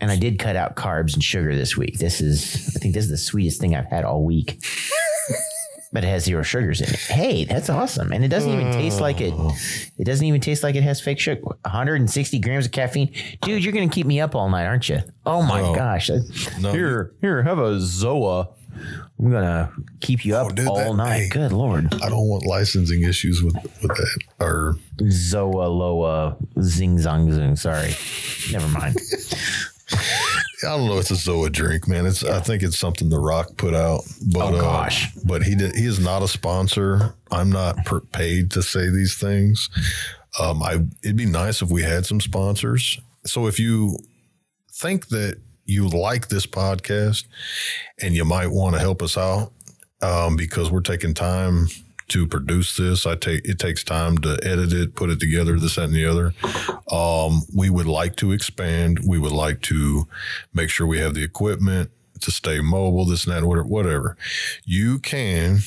and i did cut out carbs and sugar this week this is i think this is the sweetest thing i've had all week (laughs) but it has zero sugars in it. Hey, that's awesome. And it doesn't even taste like it. Oh. It doesn't even taste like it has fake sugar. 160 grams of caffeine. Dude, you're going to keep me up all night, aren't you? Oh my No. gosh. No, here, here, have a Zoa. I'm going to keep you oh, up Oh, dude, all that- night. hey. Good Lord. I don't want licensing issues with with that. Or Zoa, Loa, Zing, Zong, Zing. Sorry. Never mind. (laughs) (laughs) I don't know. If it's a Zoa drink, man. It's I think it's something The Rock put out. But, Oh, uh, gosh. but he did, he is not a sponsor. I'm not per, paid to say these things. Um, I it'd be nice if we had some sponsors. So if you think that you like this podcast and you might want to help us out um, because we're taking time to produce this. I take it takes time to edit it, put it together, this, that, and the other. Um, we would like to expand. We would like to make sure we have the equipment to stay mobile, this and that, whatever. whatever. You can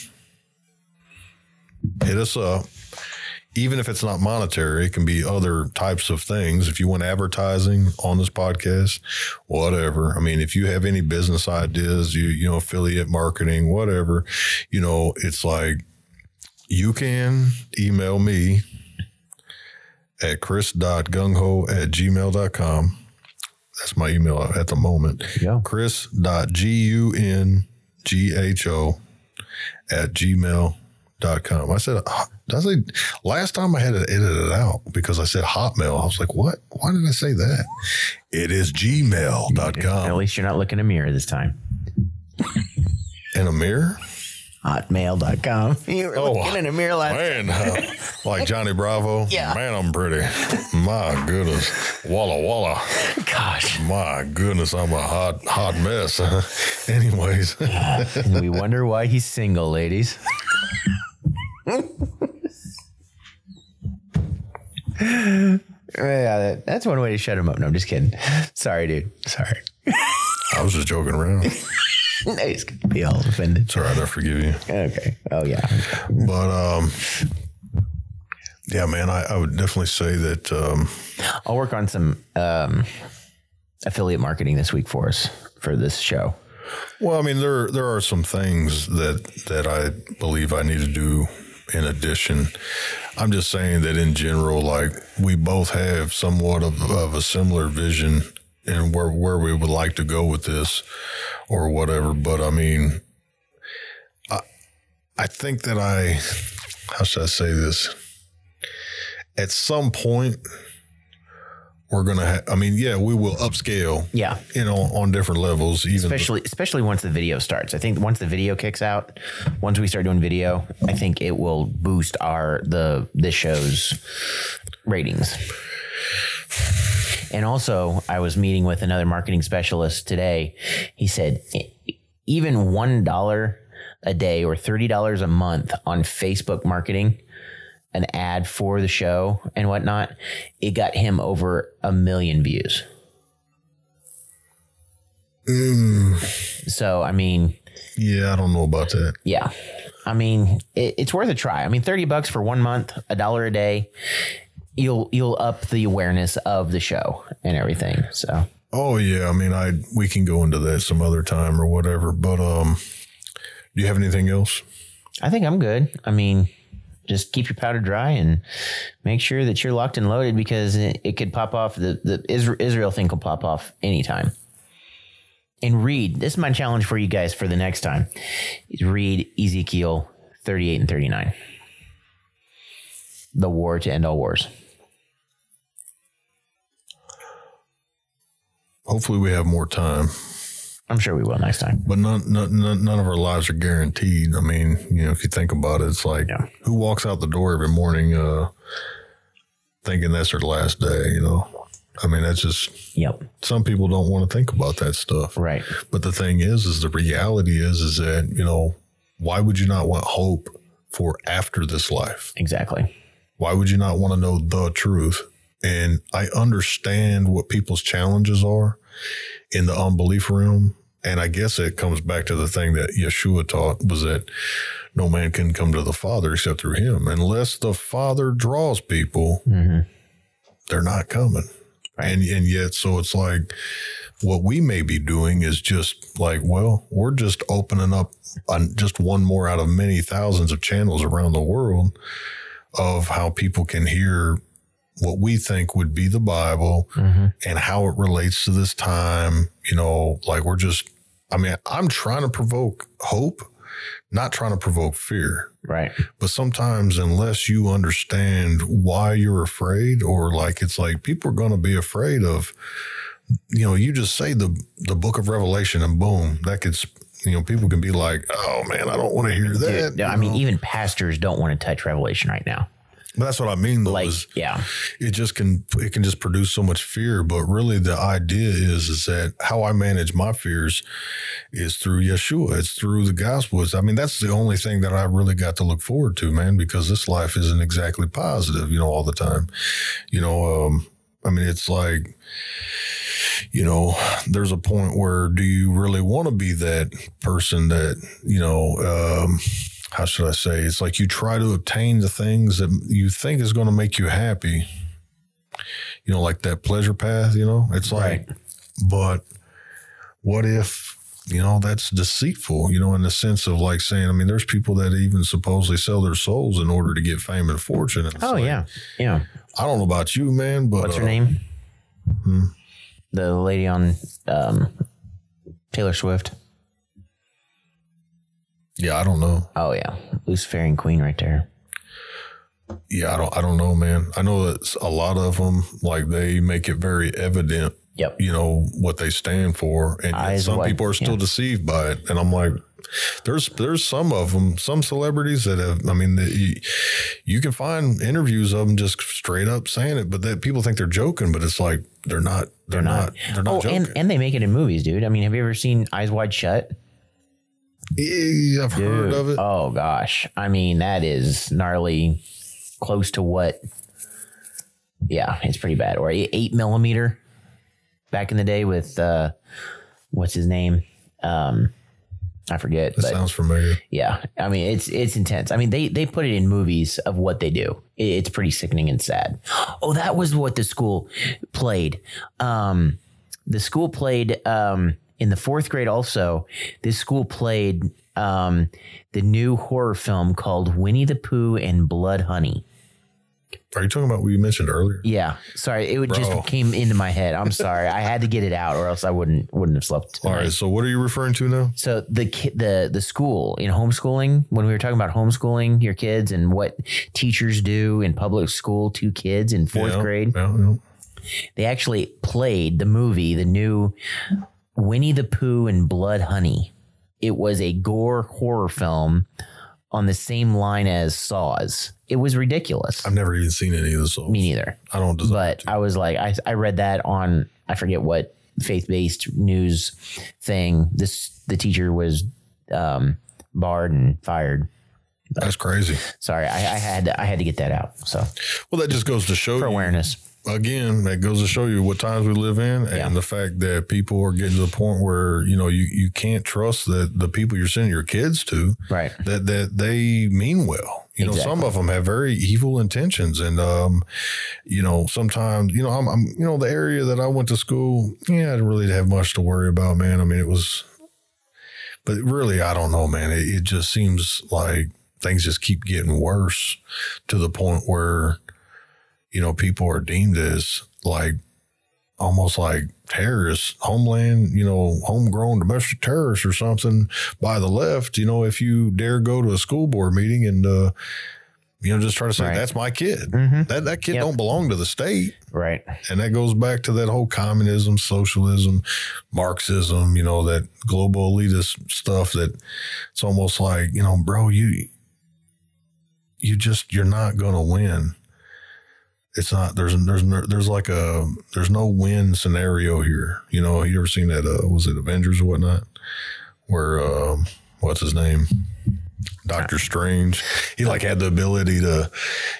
hit us up. Even if it's not monetary, it can be other types of things. If you want advertising on this podcast, whatever. I mean, if you have any business ideas, you you know, affiliate marketing, whatever, you know, it's like you can email me at chris.gungho at gmail.com. That's my email at the moment. Yeah. Chris.gungho at gmail.com. I said, I say, last time I had to edit it out because I said Hotmail. I was like, what? Why did I say that? It is gmail.com. At least you're not looking in a mirror this time. In a mirror? Hotmail.com. (laughs) You were Oh, looking in a mirror last Man, uh, like Johnny Bravo. (laughs) Yeah. Man, I'm pretty. My goodness. Walla Walla. Gosh. My goodness, I'm a hot, hot mess. (laughs) Anyways, we wonder why he's single, ladies. yeah, that- that's one way to shut him up. No, I'm just kidding. Sorry, dude. Sorry. I was just joking around. No, he's gonna be all offended. It's all right. I forgive you. Okay. Oh yeah. But, um, yeah, man, I, I would definitely say that, um, I'll work on some um, affiliate marketing this week for us for this show. well, I mean, there, there are some things that, that I believe I need to do in addition. I'm just saying that in general, like we both have somewhat of, of a similar vision and where, where we would like to go with this or whatever. But I mean, I, I think that I, how should I say this? At some point, we're gonna. Ha- I mean, yeah, we will upscale. Yeah. you know, on different levels. Even especially especially once the video starts. I think once the video kicks out, once we start doing video, I think it will boost our the this show's ratings. And also, I was meeting with another marketing specialist today. He said even one dollar a day or thirty dollars a month on Facebook marketing, an ad for the show and whatnot, it got him over a million views. So I mean, yeah, I don't know about that. yeah, I mean it, it's worth a try. I mean, thirty bucks for one month, a dollar a day, you'll you'll up the awareness of the show and everything. So Oh yeah, I mean, I we can go into that some other time or whatever. But um, do you have anything else? I think I'm good. I mean, just keep your powder dry and make sure that you're locked and loaded because it, it could pop off. The the Israel thing could pop off anytime. And read. This is my challenge for you guys for the next time. Is read Ezekiel 38 and 39. The war to end all wars. Hopefully, we have more time. I'm sure we will next time. But none, none, none of our lives are guaranteed. I mean, you know, if you think about it, it's like Yeah. who walks out the door every morning uh, thinking that's their last day. You know, I mean, that's just Yep. some people don't want to think about that stuff. Right. But the thing is, is the reality is, is that you know, why would you not want hope for after this life? Exactly. Why would you not want to know the truth? And I understand what people's challenges are in the unbelief realm. And I guess it comes back to the thing that Yeshua taught was that no man can come to the Father except through him. Unless the Father draws people, mm-hmm. they're not coming. And and yet, so it's like what we may be doing is just like, well, we're just opening up on just one more out of many thousands of channels around the world of how people can hear what we think would be the Bible mm-hmm. and how it relates to this time. You know, like we're just, I mean, I'm trying to provoke hope, not trying to provoke fear. Right. But sometimes, unless you understand why you're afraid, or like it's like people are going to be afraid of, you know, you just say the the book of Revelation and boom, that gets, you know, people can be like, oh man, I don't want to hear that. Dude, I mean, know? even pastors don't want to touch Revelation right now. But that's what I mean. Though, Like, yeah. it just can it can just produce so much fear. But really, the idea is is that how I manage my fears is through Yeshua. It's through the gospel. It's, I mean, that's the only thing that I really got to look forward to, man. Because this life isn't exactly positive, you know, all the time. You know, um, I mean, it's like. You know, there's a point where do you really want to be that person that, you know, um, how should I say? It's like you try to obtain the things that you think is going to make you happy. You know, like that pleasure path, you know? It's like, but what if, you know, that's deceitful, you know, in the sense of like saying, I mean, there's people that even supposedly sell their souls in order to get fame and fortune. And Oh, like, yeah. Yeah. I don't know about you, man, but What's her uh, name? The lady on um, Taylor Swift. Yeah, I don't know. Oh, yeah. Luciferian Queen right there. Yeah, I don't. I don't know, man. I know that a lot of them, like they make it very evident Yep. you know what they stand for, and Eyes some wide- people are still yeah. deceived by it. And I'm like, there's there's some of them, some celebrities that have. I mean, that you, you can find interviews of them just straight up saying it, but that people think they're joking, but it's like they're not. They're, not, They're not Oh, joking. and, and they make it in movies, dude. I mean, have you ever seen Eyes Wide Shut? I've heard of it. Oh gosh. I mean, that is gnarly close to what yeah, it's pretty bad. Or eight eight millimeter back in the day with uh what's his name? Um I forget. that sounds familiar. yeah. I mean it's it's intense. I mean they they put it in movies of what they do. It's pretty sickening and sad. (gasps) Oh, that was what the school played. Um the school played um in the fourth grade also this school played um the new horror film called winnie the pooh and blood honey Are you talking about what you mentioned earlier? yeah sorry it Bro. just came into my head i'm sorry i had to get it out or else i wouldn't wouldn't have slept All tonight. right. So what are you referring to now? so the ki- the the school in homeschooling when we were talking about homeschooling your kids and what teachers do in public school to kids in fourth Yeah, grade Yeah, yeah. they actually played the movie, the new Winnie the Pooh and Blood Honey. It was a gore horror film on the same line as Saws. It was ridiculous. I've never even seen any of this. Me neither. I don't. But I was like, I, I read that on, I forget what faith based news thing. This, the teacher was um, barred and fired. That's crazy. Sorry, I, I had I had to get that out. So Well, that just goes to show for you awareness. Again, that goes to show you what times we live in and Yeah. the fact that people are getting to the point where, you know, you, you can't trust that the people you're sending your kids to, Right. that, that they mean well. You know, some of them have very evil intentions. And, um, you know, sometimes, you know, I'm, I'm, you know, the area that I went to school, yeah, I didn't really have much to worry about, man. I mean, it was, but really, I don't know, man. It, it just seems like things just keep getting worse to the point where, you know, people are deemed as like almost like terrorists, homeland, you know, homegrown domestic terrorists or something by the left. You know, if you dare go to a school board meeting and, uh, you know, just try to say Right. that's my kid. Mhm. That that kid Yep. don't belong to the state, Right. and that goes back to that whole communism, socialism, Marxism. You know, that global elitist stuff. That it's almost like you know, bro, you you just you're not gonna win. It's not there's there's there's like a there's no win scenario here. You know, you ever seen that? Uh, was it Avengers or whatnot? Where um, what's his name? Doctor Strange. He like had the ability to,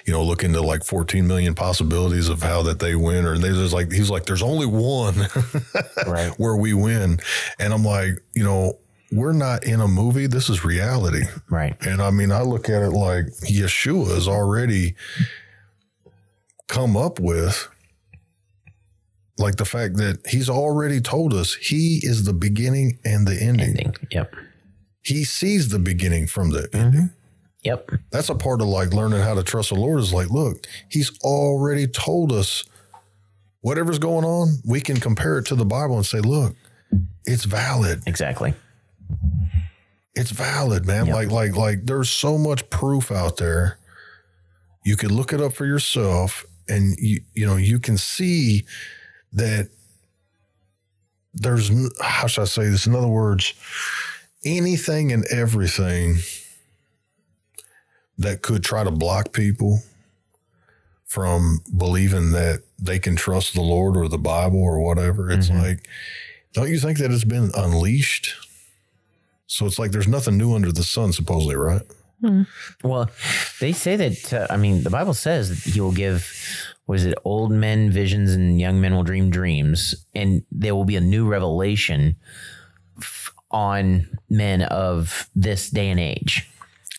you know, look into like 14 million possibilities of how that they win. Or there's like he's like, there's only one (laughs) Right. where we win. And I'm like, you know, we're not in a movie. This is reality. Right. And I mean, I look at it like Yeshua has already come up with like the fact that he's already told us he is the beginning and the ending. Ending. Yep. He sees the beginning from the ending. Mm-hmm. Yep. That's a part of like learning how to trust the Lord is like, look, he's already told us whatever's going on, we can compare it to the Bible and say, look, it's valid. Exactly. It's valid, man. Yep. Like, like, like there's so much proof out there. You could look it up for yourself and you, you know, you can see that there's, how should I say this? In other words, anything and everything that could try to block people from believing that they can trust the Lord or the Bible or whatever. It's mm-hmm. like, don't you think that it's been unleashed? So it's like there's nothing new under the sun, supposedly, right? Well, they say that, uh, I mean, the Bible says that he will give, was it old men visions and young men will dream dreams, and there will be a new revelation f- on men of this day and age.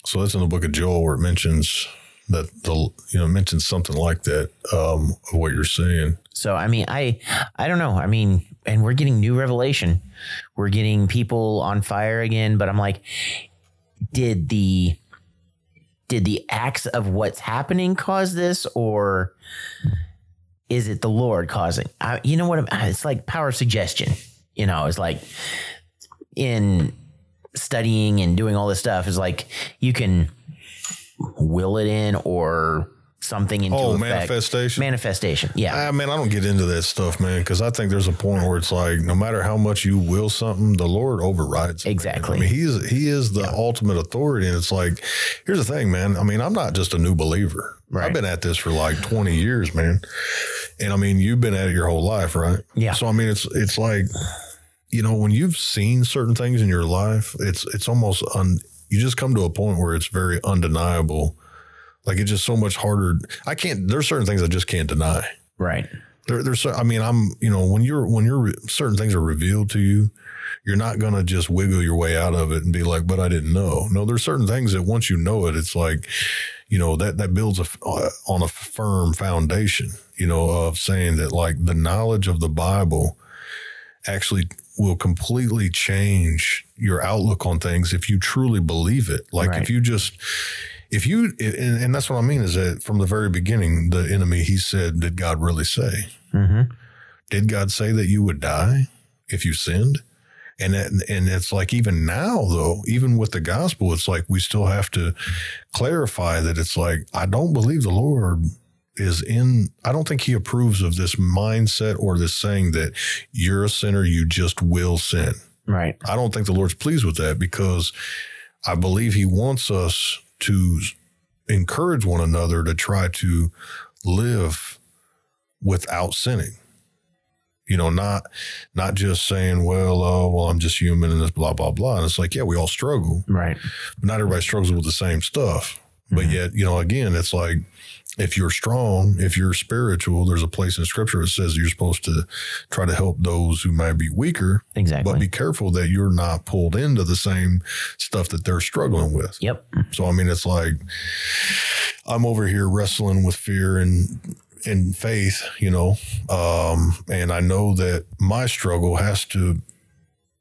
So that's in the book of Joel where it mentions that the you know mentions something like that um, of what you're saying. So I mean, I I don't know. I mean, and we're getting new revelation. We're getting people on fire again, but I'm like, did the did the acts of what's happening cause this, or is it the Lord causing? I, you know what? I'm, It's like power suggestion. You know, it's like in studying and doing all this stuff is like you can will it in or something into Oh, effect. manifestation? Manifestation. Yeah. Ah, I mean, I don't get into that stuff, man, because I think there's a point where it's like no matter how much you will something, the Lord overrides. it, man. Exactly. I mean, he's he is the ultimate authority, and it's like, here's the thing, man. I mean, I'm not just a new believer. Right. I've been at this for like 20 years, man. And I mean, you've been at it your whole life, right? Yeah. So I mean, it's it's like, you know, when you've seen certain things in your life, it's it's almost un. You just come to a point where it's very undeniable. Like it's just so much harder. I can't. There's certain things I just can't deny. Right. There, there's. I mean, I'm. You know, when you're when you're certain things are revealed to you, you're not gonna just wiggle your way out of it and be like, "But I didn't know." No, there's certain things that once you know it, it's like, you know, that that builds a, uh, on a firm foundation. You know, of saying that like the knowledge of the Bible actually will completely change your outlook on things if you truly believe it. Like Right. if you just if you and, and that's what I mean is that from the very beginning, the enemy he said, "Did God really say? Mm-hmm. Did God say that you would die if you sinned?" And that, and it's like even now though, even with the gospel, it's like we still have to clarify that it's like I don't believe the Lord is in I don't think he approves of this mindset or this saying that you're a sinner, you just will sin. Right. I don't think the Lord's pleased with that because I believe he wants us to encourage one another to try to live without sinning. You know, not not just saying, well, oh, well, I'm just human and this blah blah blah. And it's like, yeah, we all struggle, Right. but not everybody struggles with the same stuff. But Mm-hmm. yet, you know, again, it's like if you're strong, if you're spiritual, there's a place in scripture that says you're supposed to try to help those who might be weaker. Exactly. But be careful that you're not pulled into the same stuff that they're struggling with. yep. So I mean, it's like I'm over here wrestling with fear and and faith, you know, um, and I know that my struggle has to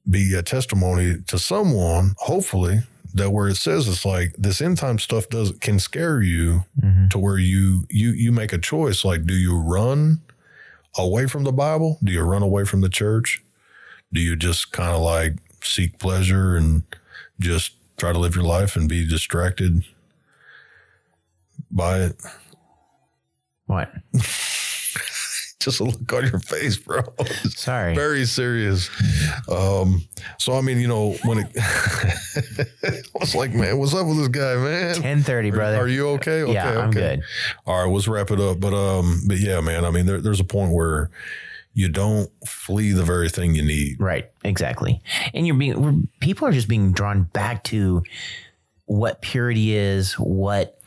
be a testimony to someone, hopefully, that where it says it's like this end time stuff does can scare you mm-hmm. to where you you you make a choice. Like, do you run away from the Bible? Do you run away from the church? Do you just kind of like seek pleasure and just try to live your life and be distracted by it? What? (laughs) Just a look on your face, bro. (laughs) Sorry. very serious. Um, so I mean, you know, when it (laughs) I was like, man, what's up with this guy, man? Ten thirty, brother. Are you okay? Okay, yeah, I'm okay. good. All right, let's wrap it up. But um, but yeah, man. I mean, there, there's a point where you don't flee the very thing you need. Right. Exactly. And you're being people are just being drawn back to what purity is, what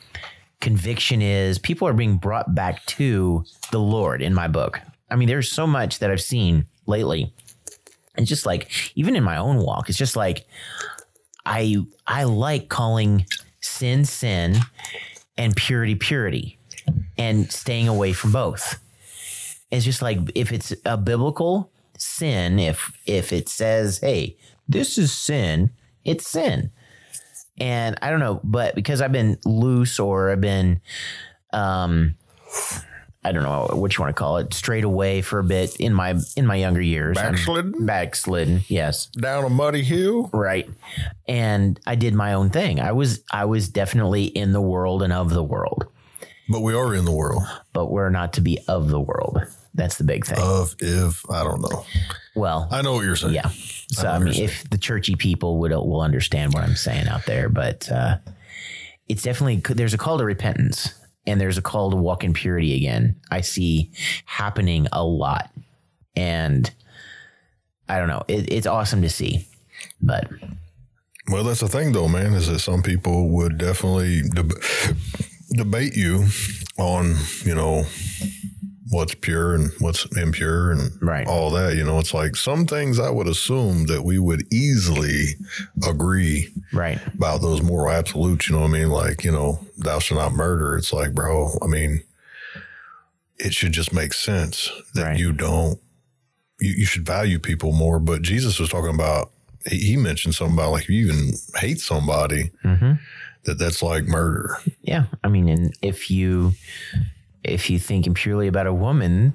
conviction is. People are being brought back to the Lord in my book. I mean, there's so much that I've seen lately. And just like even in my own walk, it's just like I I like calling sin sin and purity purity and staying away from both. It's just like if it's a biblical sin, if if it says, "Hey, this is sin," it's sin. And I don't know, but because I've been loose or I've been, um, I don't know what you want to call it, straight away for a bit in my in my younger years. Backslidden? backslidden, yes, Down a muddy hill. right. And I did my own thing. I was I was definitely in the world and of the world, But we are in the world but we're not to be of the world. That's the big thing. of if I don't know. well, I know what you're saying. Yeah. So know I, mean, if the churchy people would will understand what I'm saying out there, but uh, it's definitely there's a call to repentance and there's a call to walk in purity again. I see happening a lot, and I don't know. It, it's awesome to see, but Well, that's the thing, though, man, is that some people would definitely deb- debate you on, you know, what's pure and what's impure and Right. all that. You know, it's like some things I would assume that we would easily agree right, about those moral absolutes. You know what I mean? Like, you know, thou shalt not murder. It's like, bro, I mean, it should just make sense that Right. you don't, you, you should value people more. But Jesus was talking about, he, he mentioned something about like, if you even hate somebody, hmm that that's like murder. yeah. I mean, and if you if you thinking purely about a woman,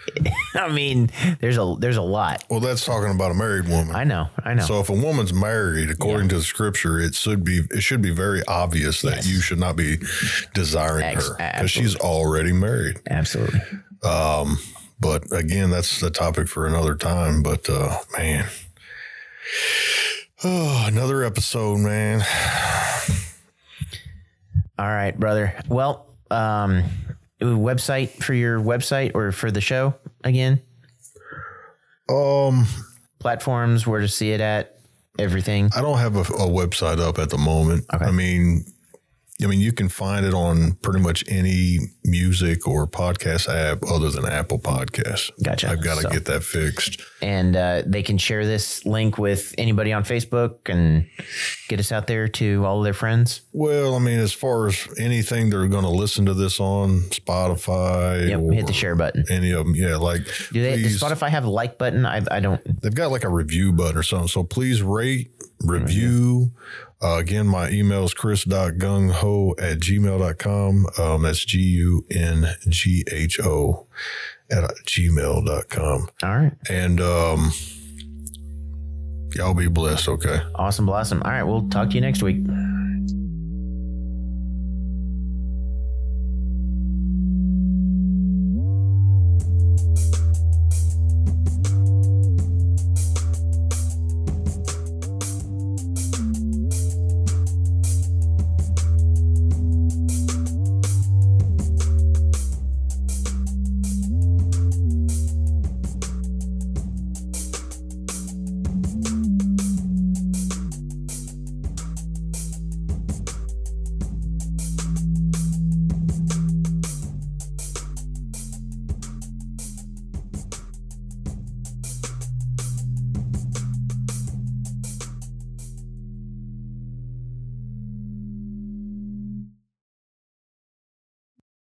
(laughs) I mean, there's a there's a lot. Well, that's talking about a married woman. I know, I know. So if a woman's married, according to the scripture, it should be it should be very obvious that Yes. you should not be desiring Ex- her because she's already married. Absolutely. Um, But again, that's the topic for another time. But uh, man, oh, (sighs) another episode, man. (sighs) All right, brother. Well, um, website for your website or for the show again? Um, Platforms, where to see it at, everything. I don't have a, a website up at the moment. Okay. I mean, I mean, you can find it on pretty much any music or podcast app other than Apple Podcasts. Gotcha. I've got to So- get that fixed. And uh, they can share this link with anybody on Facebook and get us out there to all of their friends. Well, I mean, as far as anything they're going to listen to this on Spotify, Yep, hit the share button. any of them, yeah, like Do they? Does Spotify have a like button? I, I don't. they've got like a review button or something. So please rate, review. Uh, again, my email is chris.gungho at gmail.com. Um, that's G U N G H O at gmail.com. All right. And um, y'all be blessed, okay? Awesome blossom. All right. We'll talk to you next week.